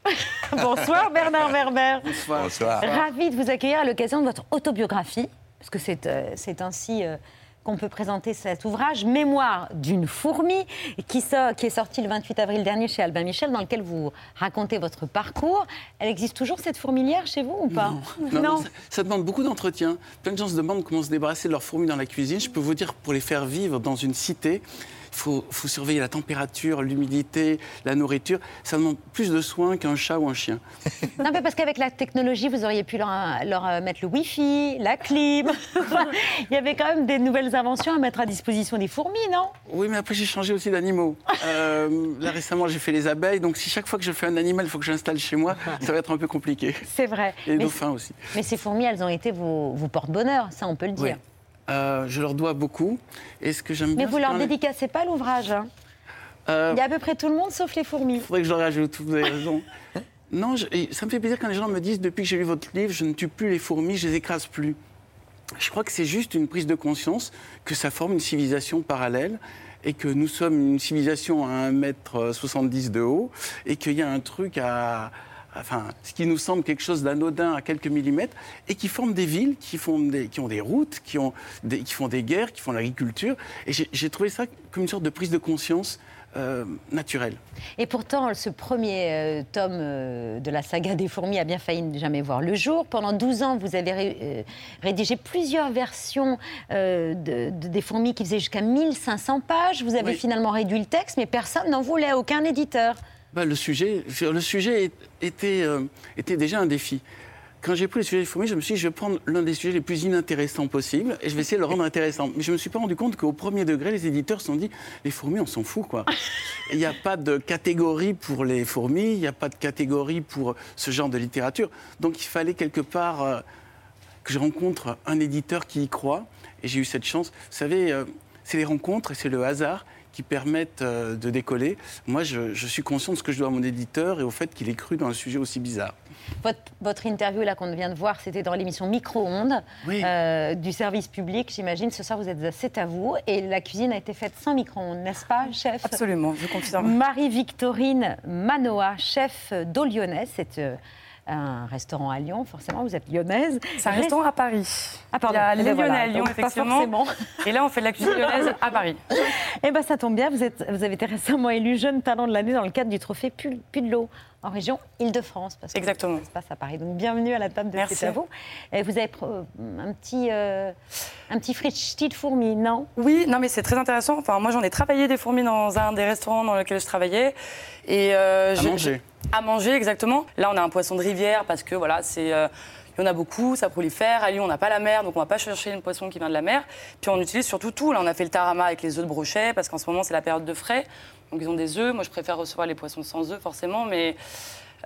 Bonsoir Bernard Werber. Bonsoir. Ravi de vous accueillir à l'occasion de votre autobiographie, parce que c'est euh, c'est ainsi euh, qu'on peut présenter cet ouvrage, Mémoire d'une fourmi, qui, est sorti le 28 avril dernier chez Albin Michel, dans lequel vous racontez votre parcours. Elle existe toujours cette fourmilière chez vous ou pas Non, non, ça, ça demande beaucoup d'entretien. Plein de gens se demandent comment se débarrasser de leurs fourmis dans la cuisine. Je peux vous dire, pour les faire vivre dans une cité, faut, faut surveiller la température, l'humidité, la nourriture. Ça demande plus de soins qu'un chat ou un chien. Non, mais parce qu'avec la technologie, vous auriez pu leur, leur, euh, mettre le Wi-Fi, la clim. Il y avait quand même des nouvelles inventions à mettre à disposition des fourmis, non? Oui, mais après, j'ai changé aussi d'animaux. Euh, là, récemment, j'ai fait les abeilles. Donc, si chaque fois que je fais un animal, il faut que j'installe chez moi, ça va être un peu compliqué. C'est vrai. Et les Mais- dauphins aussi. Mais ces fourmis, elles ont été vos, vos porte-bonheur, ça on peut le dire. Oui. Euh, je leur dois beaucoup. Et ce que j'aime Mais vous c'est leur dédicacez pas l'ouvrage. hein. Euh, Il y a à peu près tout le monde sauf les fourmis. faudrait que je le rajoute, vous avez raison. Non, je- ça me fait plaisir quand les gens me disent depuis que j'ai lu votre livre, je ne tue plus les fourmis, je les écrase plus. Je crois que c'est juste une prise de conscience que ça forme une civilisation parallèle et que nous sommes une civilisation à 1m70 de haut et qu'il y a un truc à. Enfin, ce qui nous semble quelque chose d'anodin à quelques millimètres, et qui forment des villes, qui, font des, qui ont des routes, qui, ont des, qui font des guerres, qui font l'agriculture. Et j'ai trouvé ça comme une sorte de prise de conscience euh, naturelle. Et pourtant, ce premier euh, tome euh, de la saga des fourmis a bien failli ne jamais voir le jour. Pendant 12 ans, vous avez ré- euh, rédigé plusieurs versions de- de- des fourmis qui faisaient jusqu'à 1500 pages. Vous avez Oui. finalement réduit le texte, mais personne n'en voulait, aucun éditeur. Bah, le sujet, le sujet est- était, euh, était déjà un défi. Quand j'ai pris le sujet des fourmis, je me suis dit, je vais prendre l'un des sujets les plus inintéressants possibles et je vais essayer de le rendre intéressant. Mais je me suis pas rendu compte qu'au premier degré, les éditeurs se sont dit, les fourmis, on s'en fout, quoi. Il n'y a pas de catégorie pour les fourmis, il n'y a pas de catégorie pour ce genre de littérature. Donc il fallait quelque part euh, que je rencontre un éditeur qui y croit. Et j'ai eu cette chance. Vous savez, euh, c'est les rencontres et c'est le hasard qui permettent euh, de décoller. Moi, je, je suis conscient de ce que je dois à mon éditeur et au fait qu'il ait cru dans un sujet aussi bizarre. Votre, votre interview là qu'on vient de voir, c'était dans l'émission Micro-ondes euh, du service public. J'imagine ce soir vous êtes à C'est à vous et la cuisine a été faite sans micro-ondes, n'est-ce pas, chef Absolument, je confirme. Marie-Victorine Manoa, chef d'Eau Lyonnaise, c'est euh, un restaurant à Lyon, forcément, vous êtes lyonnaise. C'est un restaurant à Paris. Ah, pardon. Il y a les ben Lyonnais à Lyon, effectivement. Et là, on fait de la cuisine lyonnaise à Paris. Eh bien, ça tombe bien, vous, êtes, vous avez été récemment élu jeune talent de l'année dans le cadre du trophée Pu- Pudelot en région Île-de-France. Parce que Exactement. Ça se passe à Paris. Donc, bienvenue à la table de Merci. C'est à vous. Et vous avez un petit, euh, un petit frichti de fourmis, non? Oui, non, mais c'est très intéressant. Enfin, moi, j'en ai travaillé des fourmis dans un des restaurants dans lequel je travaillais. Et euh, À j'ai- manger. À manger, exactement. Là, on a un poisson de rivière parce que voilà, c'est. euh, il y en a beaucoup, ça prolifère. À Lyon, on n'a pas la mer, donc on va pas chercher une poisson qui vient de la mer. Puis on utilise surtout tout. Là, on a fait le tarama avec les œufs de brochet parce qu'en ce moment, c'est la période de frais. Donc ils ont des œufs. Moi, je préfère recevoir les poissons sans œufs, forcément, mais.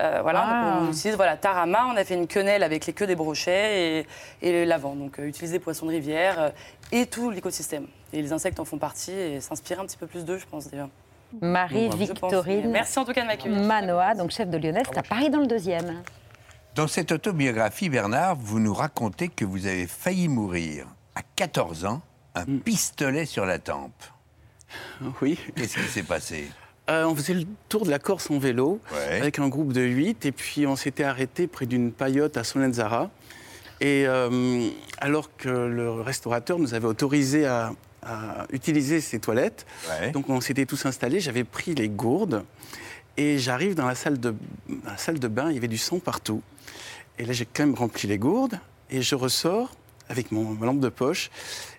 euh, voilà, Ah. donc on utilise voilà, tarama, on a fait une quenelle avec les queues des brochets et, et lavant. Donc euh, utiliser des poissons de rivière euh, et tout l'écosystème. Et les insectes en font partie et s'inspirer un petit peu plus d'eux, je pense déjà. Marie-Victorine Merci en tout cas de m'accueillir. Manoa, donc chef de Lyonnaise, à Paris dans le deuxième. Dans cette autobiographie, Bernard, vous nous racontez que vous avez failli mourir à 14 ans, un pistolet sur la tempe. Oui. Qu'est-ce qui s'est passé? Euh, on faisait le tour de la Corse en vélo avec un groupe de 8 et puis on s'était arrêté près d'une paillote à Solenzara. Et euh, alors que le restaurateur nous avait autorisé à, à utiliser ses toilettes, donc on s'était tous installés, j'avais pris les gourdes et j'arrive dans la salle de, dans la salle de bain, il y avait du sang partout. Et là j'ai quand même rempli les gourdes et je ressors avec mon, ma lampe de poche.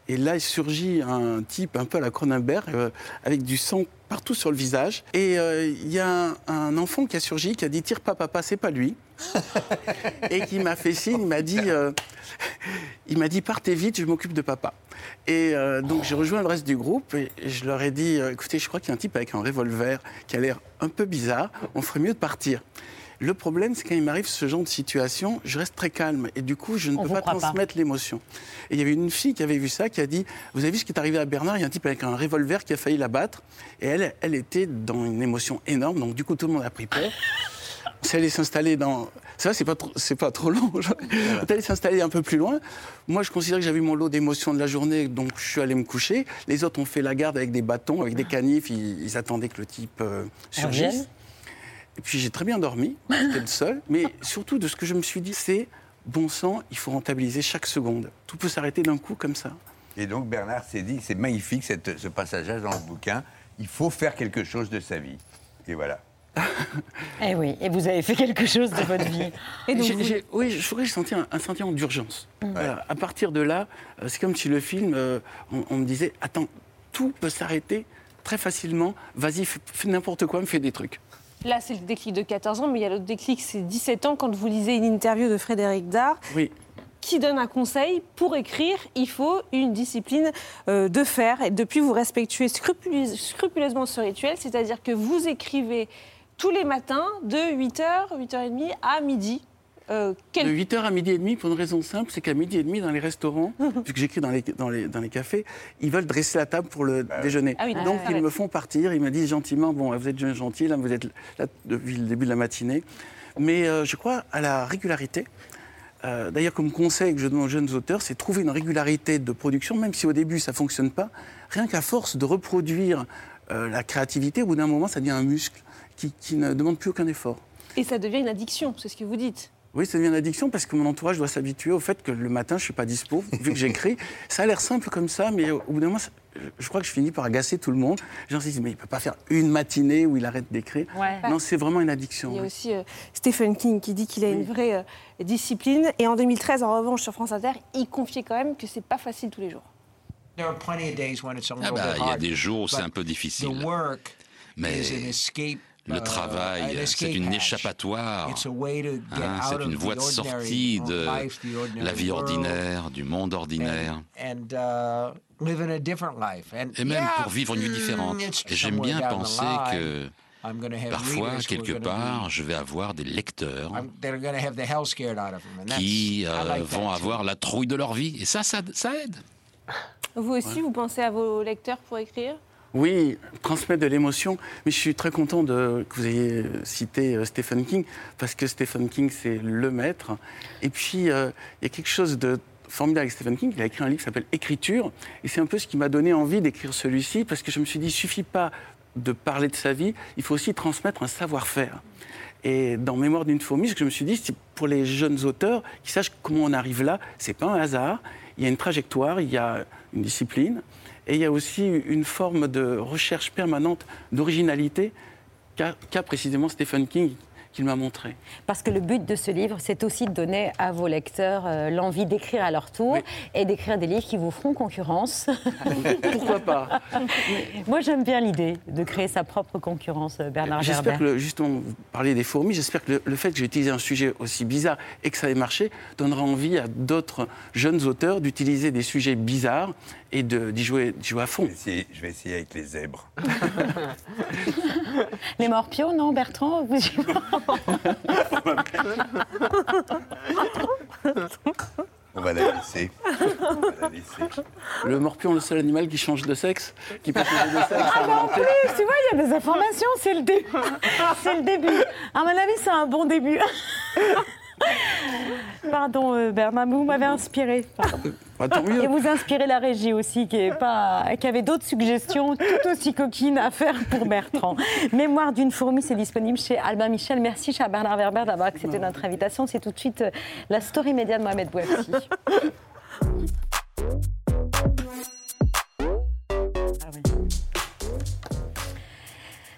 Et là, il surgit un type un peu à la Cronenberg, euh, avec du sang partout sur le visage. Et euh, il y a un, un enfant qui a surgi, qui a dit Tire pas, papa, c'est pas lui. et qui m'a fait signe, il m'a dit, euh, il m'a dit partez vite, je m'occupe de papa. Et euh, donc j'ai rejoint le reste du groupe et je leur ai dit écoutez, je crois qu'il y a un type avec un revolver qui a l'air un peu bizarre, on ferait mieux de partir. Le problème, c'est quand il m'arrive ce genre de situation, je reste très calme et du coup, je ne On peux pas transmettre l'émotion. Et il y avait une fille qui avait vu ça, qui a dit Vous avez vu ce qui est arrivé à Bernard? Il y a un type avec un revolver qui a failli la battre. Et elle, elle était dans une émotion énorme, donc du coup, tout le monde a pris peur. C'est allé s'installer dans. Ça, c'est pas, trop- c'est pas trop long. On est allé s'installer un peu plus loin. Moi, je considère que j'avais eu mon lot d'émotions de la journée, donc je suis allé me coucher. Les autres ont fait la garde avec des bâtons, avec des canifs. Ils, ils attendaient que le type euh, surgisse. Et puis j'ai très bien dormi, j'étais le seul. Mais surtout, de ce que je me suis dit, c'est bon sang, il faut rentabiliser chaque seconde. Tout peut s'arrêter d'un coup comme ça. Et donc Bernard s'est dit, c'est magnifique cette- ce passage-là dans le bouquin, il faut faire quelque chose de sa vie. Et voilà. Eh oui, et vous avez fait quelque chose de votre vie. Et J'ai- j'ai- oui, je crois que j'ai senti un, un sentiment d'urgence. Voilà. À partir de là, euh, c'est comme si le film, euh, on, on me disait, attends, tout peut s'arrêter très facilement, vas-y, fais, fais n'importe quoi, me fais des trucs. Là, c'est le déclic de 14 ans, mais il y a l'autre déclic, c'est 17 ans, quand vous lisez une interview de Frédéric Dard, Oui. qui donne un conseil pour écrire, il faut une discipline euh, de fer. Et depuis, vous respectuez scrupuleuse- scrupuleusement ce rituel, c'est-à-dire que vous écrivez tous les matins de 8h, 8h30 à midi. Euh, quel- De 8h à midi et demi, pour une raison simple, c'est qu'à midi et demi, dans les restaurants, vu que j'écris dans les, dans, les, dans les cafés, ils veulent dresser la table pour le déjeuner. Ah oui, Donc, ah ils ouais. me font partir, ils me disent gentiment, bon, vous êtes gentil, là, vous êtes là depuis le début de la matinée. Mais euh, je crois à la régularité. Euh, D'ailleurs, comme conseil que je donne aux jeunes auteurs, c'est trouver une régularité de production, même si au début ça ne fonctionne pas. Rien qu'à force de reproduire euh, la créativité, au bout d'un moment, ça devient un muscle qui, qui ne demande plus aucun effort. Et ça devient une addiction, c'est ce que vous dites. Oui, ça devient une addiction parce que mon entourage doit s'habituer au fait que le matin, je ne suis pas dispo, vu que j'écris. Ça a l'air simple comme ça, mais au bout d'un moment, ça- je crois que je finis par agacer tout le monde. Les gens se disent, mais il ne peut pas faire une matinée où il arrête d'écrire. Ouais. Non, c'est vraiment une addiction. Il y a oui. aussi euh, Stephen King qui dit qu'il a une vraie euh, discipline. Et en 2013, en revanche, sur France Inter, il confiait quand même que c'est pas facile tous les jours. There are plenty of days when it's a Ah bah, il y a des jours où c'est un peu difficile. Mais. Le uh, travail, an c'est une échappatoire. It's a way to get Hein, c'est of une the voie de sortie de la vie ordinaire, du monde ordinaire. And uh, live in a different life. And Et même pour vivre une vie mm, différente. Et j'aime bien penser que I'm gonna have parfois, quelque gonna part, je vais avoir des lecteurs qui euh, vont avoir la trouille de leur vie. Et ça, ça, ça aide. Vous aussi, vous pensez à vos lecteurs pour écrire? Oui, transmettre de l'émotion. Mais je suis très content de, que vous ayez cité euh, Stephen King, parce que Stephen King, c'est le maître. Et puis, euh, il y a quelque chose de formidable avec Stephen King. Il a écrit un livre qui s'appelle Écriture. Et c'est un peu ce qui m'a donné envie d'écrire celui-ci, parce que je me suis dit, il suffit pas de parler de sa vie, il faut aussi transmettre un savoir-faire. Et dans Mémoire d'une fourmi, ce que je me suis dit, c'est pour les jeunes auteurs qui sachent comment on arrive là, c'est pas un hasard. Il y a une trajectoire, il y a une discipline, et il y a aussi une forme de recherche permanente d'originalité qu'a précisément Stephen King qu'il m'a montré. Parce que le but de ce livre, c'est aussi de donner à vos lecteurs euh, l'envie d'écrire à leur tour et d'écrire des livres qui vous feront concurrence. Pourquoi pas Moi, j'aime bien l'idée de créer sa propre concurrence, euh, Bernard J'espère que, le- justement, vous parlez des fourmis, j'espère que le, le fait que j'ai utilisé un sujet aussi bizarre et que ça ait marché donnera envie à d'autres jeunes auteurs d'utiliser des sujets bizarres et de- d'y jouer, d'y jouer à fond. Je vais essayer- je vais essayer avec les zèbres. Les morpions, non, Bertrand vous... On va la laisser. On va la laisser. Le morpion, le seul animal qui change de sexe, qui peut changer de sexe Ah, mais en plus, tu vois, il y a des informations, c'est le début. C'est le début. À mon avis, c'est un bon début. Pardon, euh, Bernard, mais vous m'avez inspiré. Pardon. Bah, tant mieux. Et vous inspirez la régie aussi, qui, est pas, qui avait d'autres suggestions tout aussi coquines à faire pour Bertrand. Mémoire d'une fourmi, c'est disponible chez Albin Michel. Merci, cher Bernard Werber, d'avoir accepté notre invitation. C'est tout de suite euh, la story média de Mohamed Bouafsi.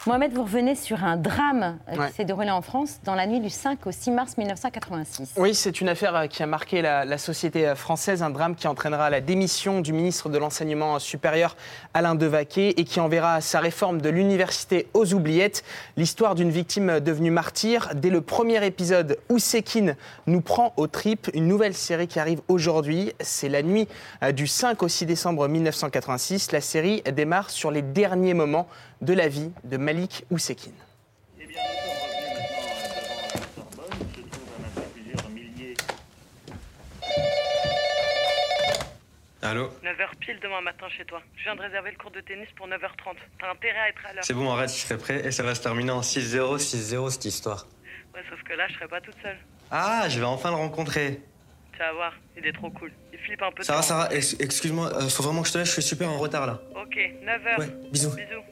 Mohamed, vous revenez sur un drame euh, Ouais. qui s'est déroulé en France dans la nuit du 5 au 6 mars 1986. Oui, c'est une affaire euh, qui a marqué la, la société euh, française, un drame qui entraînera la démission du ministre de l'Enseignement supérieur Alain Devaquet et qui enverra sa réforme de l'université aux oubliettes. L'histoire d'une victime devenue martyr. Dès le premier épisode, Oussekine nous prend aux tripes. Une nouvelle série qui arrive aujourd'hui. C'est la nuit du 5 au 6 décembre 1986. La série démarre sur les derniers moments de la vie de Malik Oussekine. Allô 9h pile demain matin chez toi. Je viens de réserver le cours de tennis pour 9h30. T'as intérêt à être à l'heure. C'est bon, arrête, je serai prêt et ça va se terminer en 6-0, 6-0 cette histoire. Ouais, sauf que là, je serai pas toute seule. Ah, je vais enfin le rencontrer. Tu vas voir, il est trop cool. Il flippe un peu. de Sarah. Sarah, ex- excuse-moi, euh, faut vraiment que je te laisse, je suis super en retard là. Ok, 9h. Ouais, bisous. Bisous.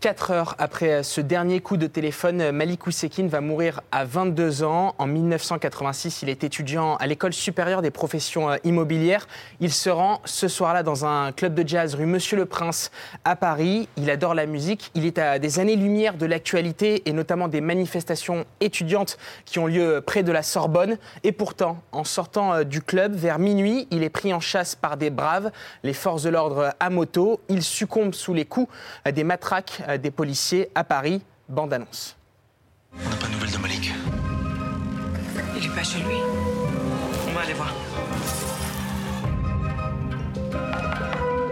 4 heures après ce dernier coup de téléphone, Malik Oussekine va mourir à 22 ans. En 1986, il est étudiant à l'école supérieure des professions euh, immobilières. Il se rend ce soir-là dans un club de jazz rue Monsieur le Prince à Paris. Il adore la musique. Il est à des années-lumière de l'actualité et notamment des manifestations étudiantes qui ont lieu près de la Sorbonne. Et pourtant, en sortant euh, du club vers minuit, il est pris en chasse par des braves, les forces de l'ordre à moto. Il succombe sous les coups euh, des matraques des policiers à Paris. Bande annonce. On n'a pas de nouvelles de Malik. Il est pas chez lui. On va aller voir.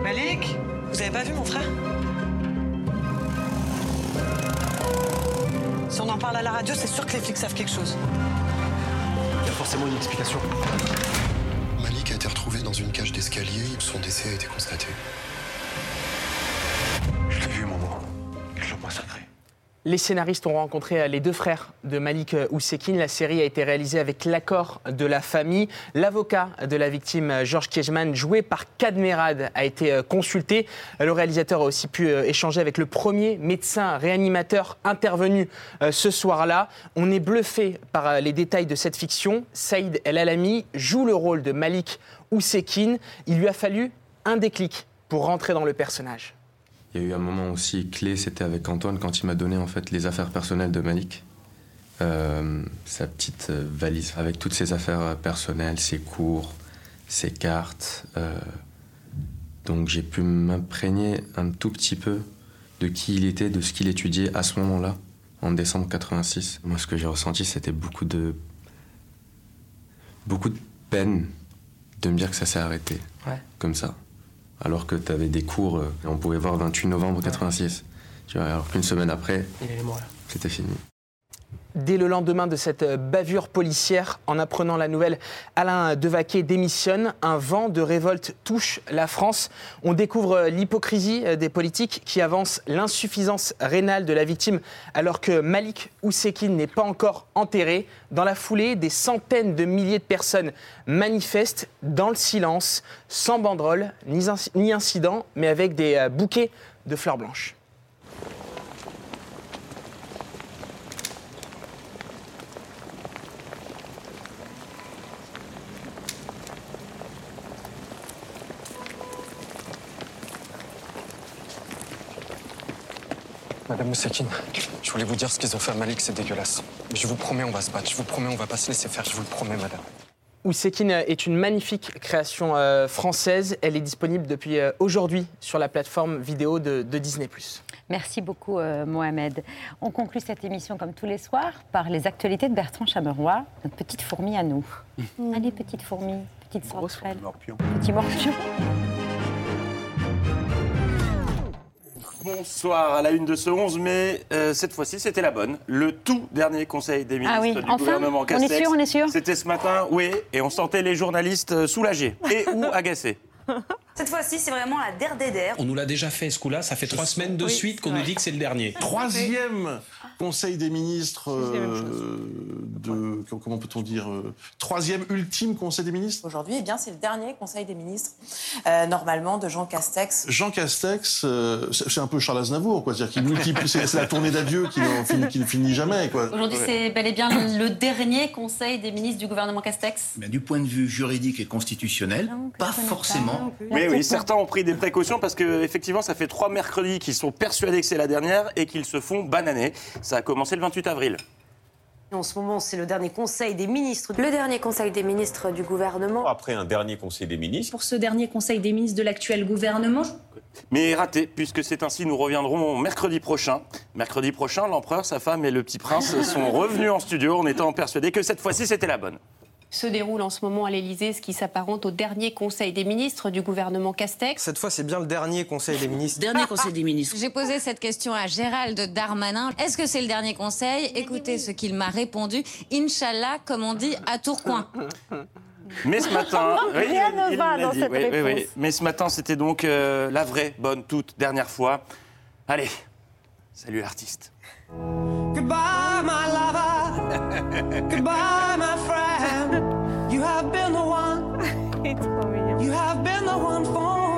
Malik Vous avez pas vu mon frère? Si on en parle à la radio, c'est sûr que les flics savent quelque chose. Il y a forcément une explication. Malik a été retrouvé dans une cage d'escalier où son décès a été constaté. Les scénaristes ont rencontré euh, les deux frères de Malik euh, Oussekine. La série a été réalisée avec l'accord de la famille. L'avocat de la victime, euh, Georges Kiejman, joué par Kadmerad, a été consulté. Le réalisateur a aussi pu échanger avec le premier médecin réanimateur intervenu ce soir-là. On est bluffé par les détails de cette fiction. Saïd El Alami joue le rôle de Malik Oussekine. Il lui a fallu un déclic pour rentrer dans le personnage. Il y a eu un moment aussi clé, c'était avec Antoine quand il m'a donné en fait les affaires personnelles de Malik. Euh, sa petite euh, valise avec toutes ses affaires euh, personnelles, ses cours, ses cartes. euh, donc j'ai pu m'imprégner un tout petit peu de qui il était, de ce qu'il étudiait à ce moment-là, en décembre 86. Moi, ce que j'ai ressenti, c'était beaucoup de beaucoup de peine de me dire que ça s'est arrêté Ouais. comme ça alors que tu avais des cours, euh, on pouvait voir 28 novembre 86. Tu vois, alors qu'une semaine après, c'était fini. Dès le lendemain de cette euh, bavure policière, en apprenant la nouvelle, Alain Devaquet démissionne. Un vent de révolte touche la France. On découvre euh, l'hypocrisie euh, des politiques qui avancent l'insuffisance rénale de la victime alors que Malik Oussekine n'est pas encore enterré. Dans la foulée, des centaines de milliers de personnes manifestent dans le silence, sans banderole ni ni incident, mais avec des bouquets de fleurs blanches. Madame Moussekine, je voulais vous dire ce qu'ils ont fait à Malik, c'est dégueulasse. Mais je vous promets, on va se battre. Je vous promets, on va pas se laisser faire. Je vous le promets, madame. Oussekine est une magnifique création euh, française. Elle est disponible depuis euh, aujourd'hui sur la plateforme vidéo de, de Disney+. Merci beaucoup, euh, Mohamed. On conclut cette émission, comme tous les soirs, par les actualités de Bertrand Chameroy, notre petite fourmi à nous. Allez, petite fourmi, petite sauterelle, petit morpion. Bonsoir à la une de ce 11 mai. Euh, cette fois-ci, c'était la bonne. Le tout dernier conseil des ministres Ah oui, du enfin gouvernement On est Castex. sûr, on est sûr C'était ce matin, oui, et on sentait les journalistes euh, soulagés et ou agacés. Cette fois-ci, c'est vraiment la der des der. On nous l'a déjà fait ce coup-là, ça fait trois semaines de Oui, suite qu'on nous dit que c'est le dernier. Troisième Conseil des ministres euh, de comment peut-on dire euh, troisième ultime Conseil des ministres? Aujourd'hui, eh bien, c'est le dernier Conseil des ministres, euh, normalement, de Jean Castex. Jean Castex, euh, c'est un peu Charles Aznavour, quoi. C'est-à-dire qu'il multiplie, c'est la tournée d'adieu qui n'en finit, qui ne finit jamais, quoi. Aujourd'hui, c'est bel et bien le dernier conseil des ministres du gouvernement Castex. Mais du point de vue juridique et constitutionnel, pas forcément. Oui, oui, certains ont pris des précautions parce que effectivement, ça fait trois mercredis qu'ils sont persuadés que c'est la dernière et qu'ils se font bananer. Ça a commencé le 28 avril. En ce moment, c'est le dernier conseil des ministres. Le dernier conseil des ministres du gouvernement. Après un dernier conseil des ministres. Pour ce dernier conseil des ministres de l'actuel gouvernement, Mais raté, puisque c'est ainsi, nous reviendrons mercredi prochain. Mercredi prochain, l'empereur, sa femme et le petit prince sont revenus en studio en étant persuadés que cette fois-ci, c'était la bonne. Se déroule en ce moment à l'Élysée ce qui s'apparente au dernier conseil des ministres du gouvernement Castex. Cette fois, c'est bien le dernier Conseil des ministres. Dernier Conseil des ministres. J'ai posé cette question à Gérald Darmanin. Est-ce que c'est le dernier conseil? Écoutez ce qu'il m'a répondu. Inch'Allah, comme on dit à Tourcoing. Mais ce matin, oui, Rien ne va dans dit, cette oui, oui, oui. réponse. Mais ce matin, c'était donc euh, la vraie, bonne, toute dernière fois. Allez, salut l'artiste. Goodbye, my lover. Goodbye, my friend. You have been the one. You have been the one for me.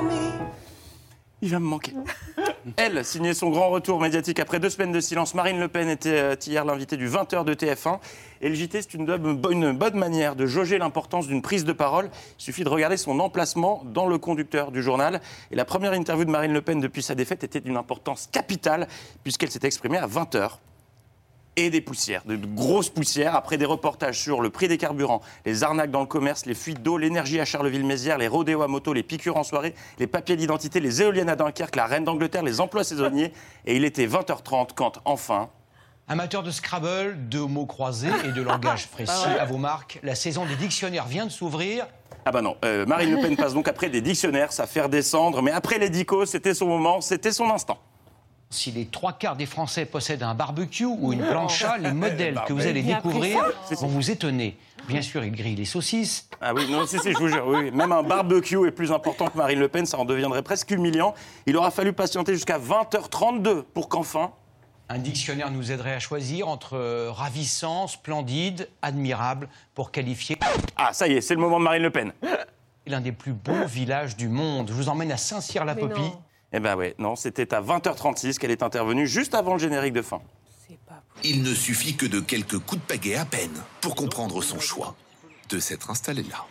Il va me manquer. Elle signait son grand retour médiatique après deux semaines de silence. Marine Le Pen était euh, hier l'invitée du 20h de TF1. Et le c'est une, une bonne manière de jauger l'importance d'une prise de parole. Il suffit de regarder son emplacement dans le conducteur du journal. Et la première interview de Marine Le Pen depuis sa défaite était d'une importance capitale, puisqu'elle s'est exprimée à 20h et des poussières, de grosses poussières, après des reportages sur le prix des carburants, les arnaques dans le commerce, les fuites d'eau, l'énergie à Charleville-Mézières, les rodéos à moto, les piqûres en soirée, les papiers d'identité, les éoliennes à Dunkerque, la reine d'Angleterre, les emplois saisonniers. Et il était 20h30 quand, enfin, Amateur de Scrabble, de mots croisés et de langage précis Ah à vos marques, la saison des dictionnaires vient de s'ouvrir. Ah bah non, euh, Marine Le Pen passe donc après des dictionnaires, ça fait redescendre, mais après les dicos, c'était son moment, c'était son instant. Si les trois quarts des Français possèdent un barbecue ou une plancha, les modèles que vous allez découvrir vont vous étonner. Bien sûr, ils grillent les saucisses. Ah oui, non, si, si, je vous jure, oui. Même un barbecue est plus important que Marine Le Pen, ça en deviendrait presque humiliant. Il aura fallu patienter jusqu'à 20h32 pour qu'enfin. Un dictionnaire nous aiderait à choisir entre euh, ravissant, splendide, admirable, pour qualifier Ah, ça y est, c'est le moment de Marine Le Pen. l'un des plus beaux villages du monde. Je vous emmène à Saint-Cyr-la-Popie. Eh ben ouais, non, c'était à 20h36 qu'elle est intervenue, juste avant le générique de fin. Il ne suffit que de quelques coups de pagaie à peine pour comprendre son choix de s'être installé là.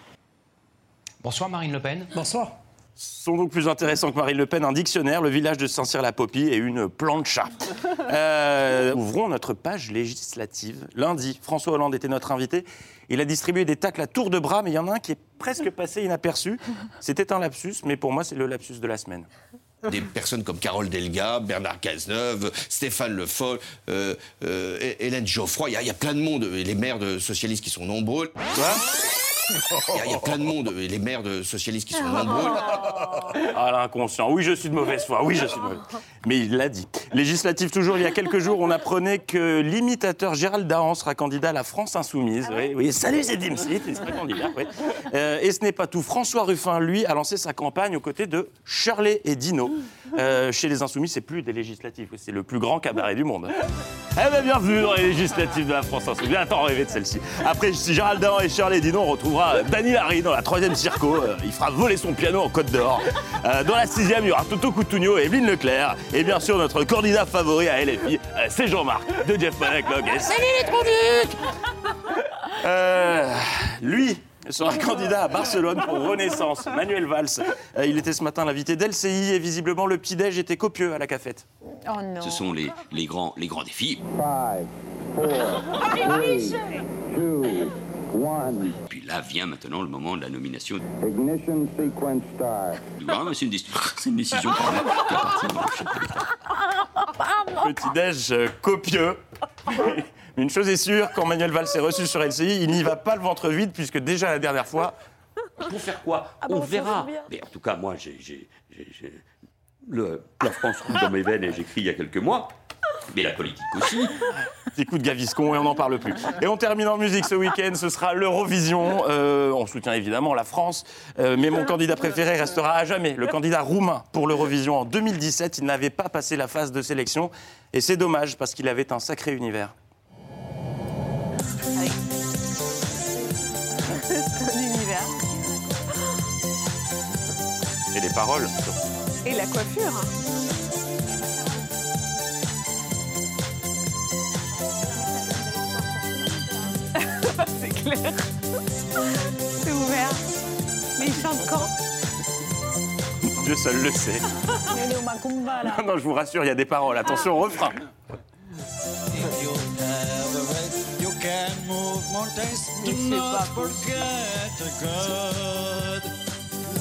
Bonsoir Marine Le Pen. Bonsoir. Sont donc plus intéressants que Marine Le Pen un dictionnaire, le village de Saint-Cyr-la-Popie et une plancha. Euh, ouvrons notre page législative. Lundi, François Hollande était notre invité. Il a distribué des tacles à tour de bras, mais il y en a un qui est presque passé inaperçu. C'était un lapsus, mais pour moi, c'est le lapsus de la semaine. Des personnes comme Carole Delga, Bernard Cazeneuve, Stéphane Le Foll, euh, euh, Hélène Geoffroy, il y, a- il y a plein de monde, et les maires de socialistes qui sont nombreux. Quoi? Il y, a- il y a plein de monde, et les maires de socialistes qui sont nombreux. Ah, l'inconscient. Oui, je suis de mauvaise foi. Oui, je suis de mauvaise foi. Mais il l'a dit. Législative, toujours, il y a quelques jours, on apprenait que l'imitateur Gérald Dahan sera candidat à la France Insoumise. Oui, oui. Salut, c'est il sera candidat. oui. Euh, et ce n'est pas tout. François Ruffin, lui, a lancé sa campagne aux côtés de Shirley et Dino. Euh, chez les Insoumis, c'est plus des législatives, c'est le plus grand cabaret du monde. Eh bien, bienvenue dans les législatives de la France Insoumise. Bien, attends, rêver de celle-ci. Après Gérald Dahan et Shirley et Dino, on retrouvera Dany Larry dans la troisième circo. Euh, il fera voler son piano en Côte d'Or. Euh, dans la sixième, il y aura Toto Coutugno et Evelyne Leclerc. Et bien sûr, notre candidat favori à LFI, euh, c'est Jean-Marc de Jeff Panaclock. Et salut les trous euh, Lui sera candidat à Barcelone pour Renaissance. Manuel Valls. Euh, il était ce matin l'invité d'LCI et visiblement le petit-déj était copieux à la cafette. Oh non. Ce sont les, les, grands, les grands défis. Puis là vient maintenant le moment de la nomination. Ignition sequence start. Ah, mais c'est une, décision- une. Petit-déj euh, copieux. Une chose est sûre, quand Manuel Valls est reçu sur LCI, il n'y va pas le ventre vide, puisque déjà la dernière fois, Pour faire quoi Ah bon, On verra. Mais en tout cas, moi, j'ai, le- la France coule dans mes veines et j'écris il y a quelques mois. Mais la politique aussi. Petit coup de Gaviscon et on n'en parle plus. Et on termine en musique ce week-end, ce sera l'Eurovision. Euh, on soutient évidemment la France, euh, mais mon candidat préféré restera à jamais le candidat roumain pour l'Eurovision en 2017. Il n'avait pas passé la phase de sélection et c'est dommage parce qu'il avait un sacré univers. Et la coiffure. C'est clair. C'est ouvert. Mais il chante quand? Dieu seul le sait. On est au Macumba là. Non, non, je vous rassure, il y a des paroles. Attention au refrain.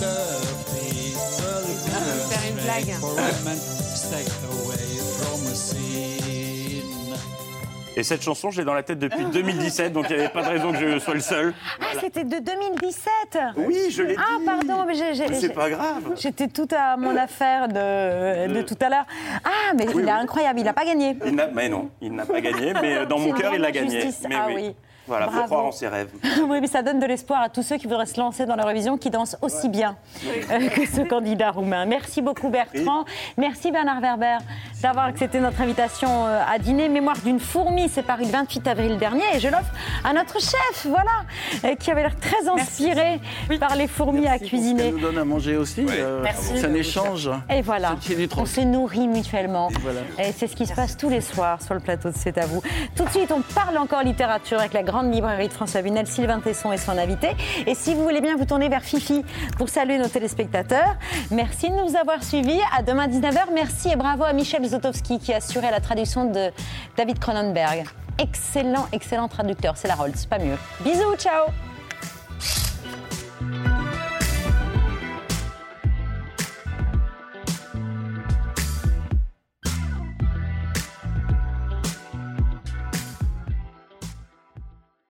Pas faire une blague. a. Et cette chanson, je l'ai dans la tête depuis 2017, donc il n'y avait pas de raison que je sois le seul. Ah, c'était de 2017 Oui, je l'ai Ah, dit. pardon, mais j'ai- j'ai- c'est j'ai- pas grave. J'étais tout à mon affaire de, de tout à l'heure. Ah, mais il est incroyable, il n'a pas gagné. Il n'a- mais non, il n'a pas gagné, mais euh, dans mon cœur, il l'a grande gagné. Mais Ah oui. Voilà, faut Bravo. croire en ses rêves. Oui, mais ça donne de l'espoir à tous ceux qui voudraient se lancer dans l'Eurovision, qui dansent aussi bien euh, que ce candidat roumain. Merci beaucoup Bertrand. Merci Bernard Werber d'avoir accepté notre invitation euh, à dîner. Mémoire d'une fourmi, c'est paru le 28 avril dernier et je l'offre à notre chef, voilà, euh, qui avait l'air très inspiré par les fourmis à cuisiner. nous donne à manger aussi. euh, Merci. C'est un échange. Et voilà, C'est du on se nourrit mutuellement. Et c'est ce qui se passe tous les soirs sur le plateau de C'est à vous. Tout de suite, on parle encore littérature avec la grande librairie de François Bunel, Sylvain Tesson et son invité. Et si vous voulez bien vous tourner vers Fifi pour saluer nos téléspectateurs, merci de nous avoir suivis. À demain 19h. Merci et bravo à Michel Zotowski qui a assuré la traduction de David Cronenberg. Excellent, excellent traducteur. C'est la Rolls, pas mieux. Bisous, ciao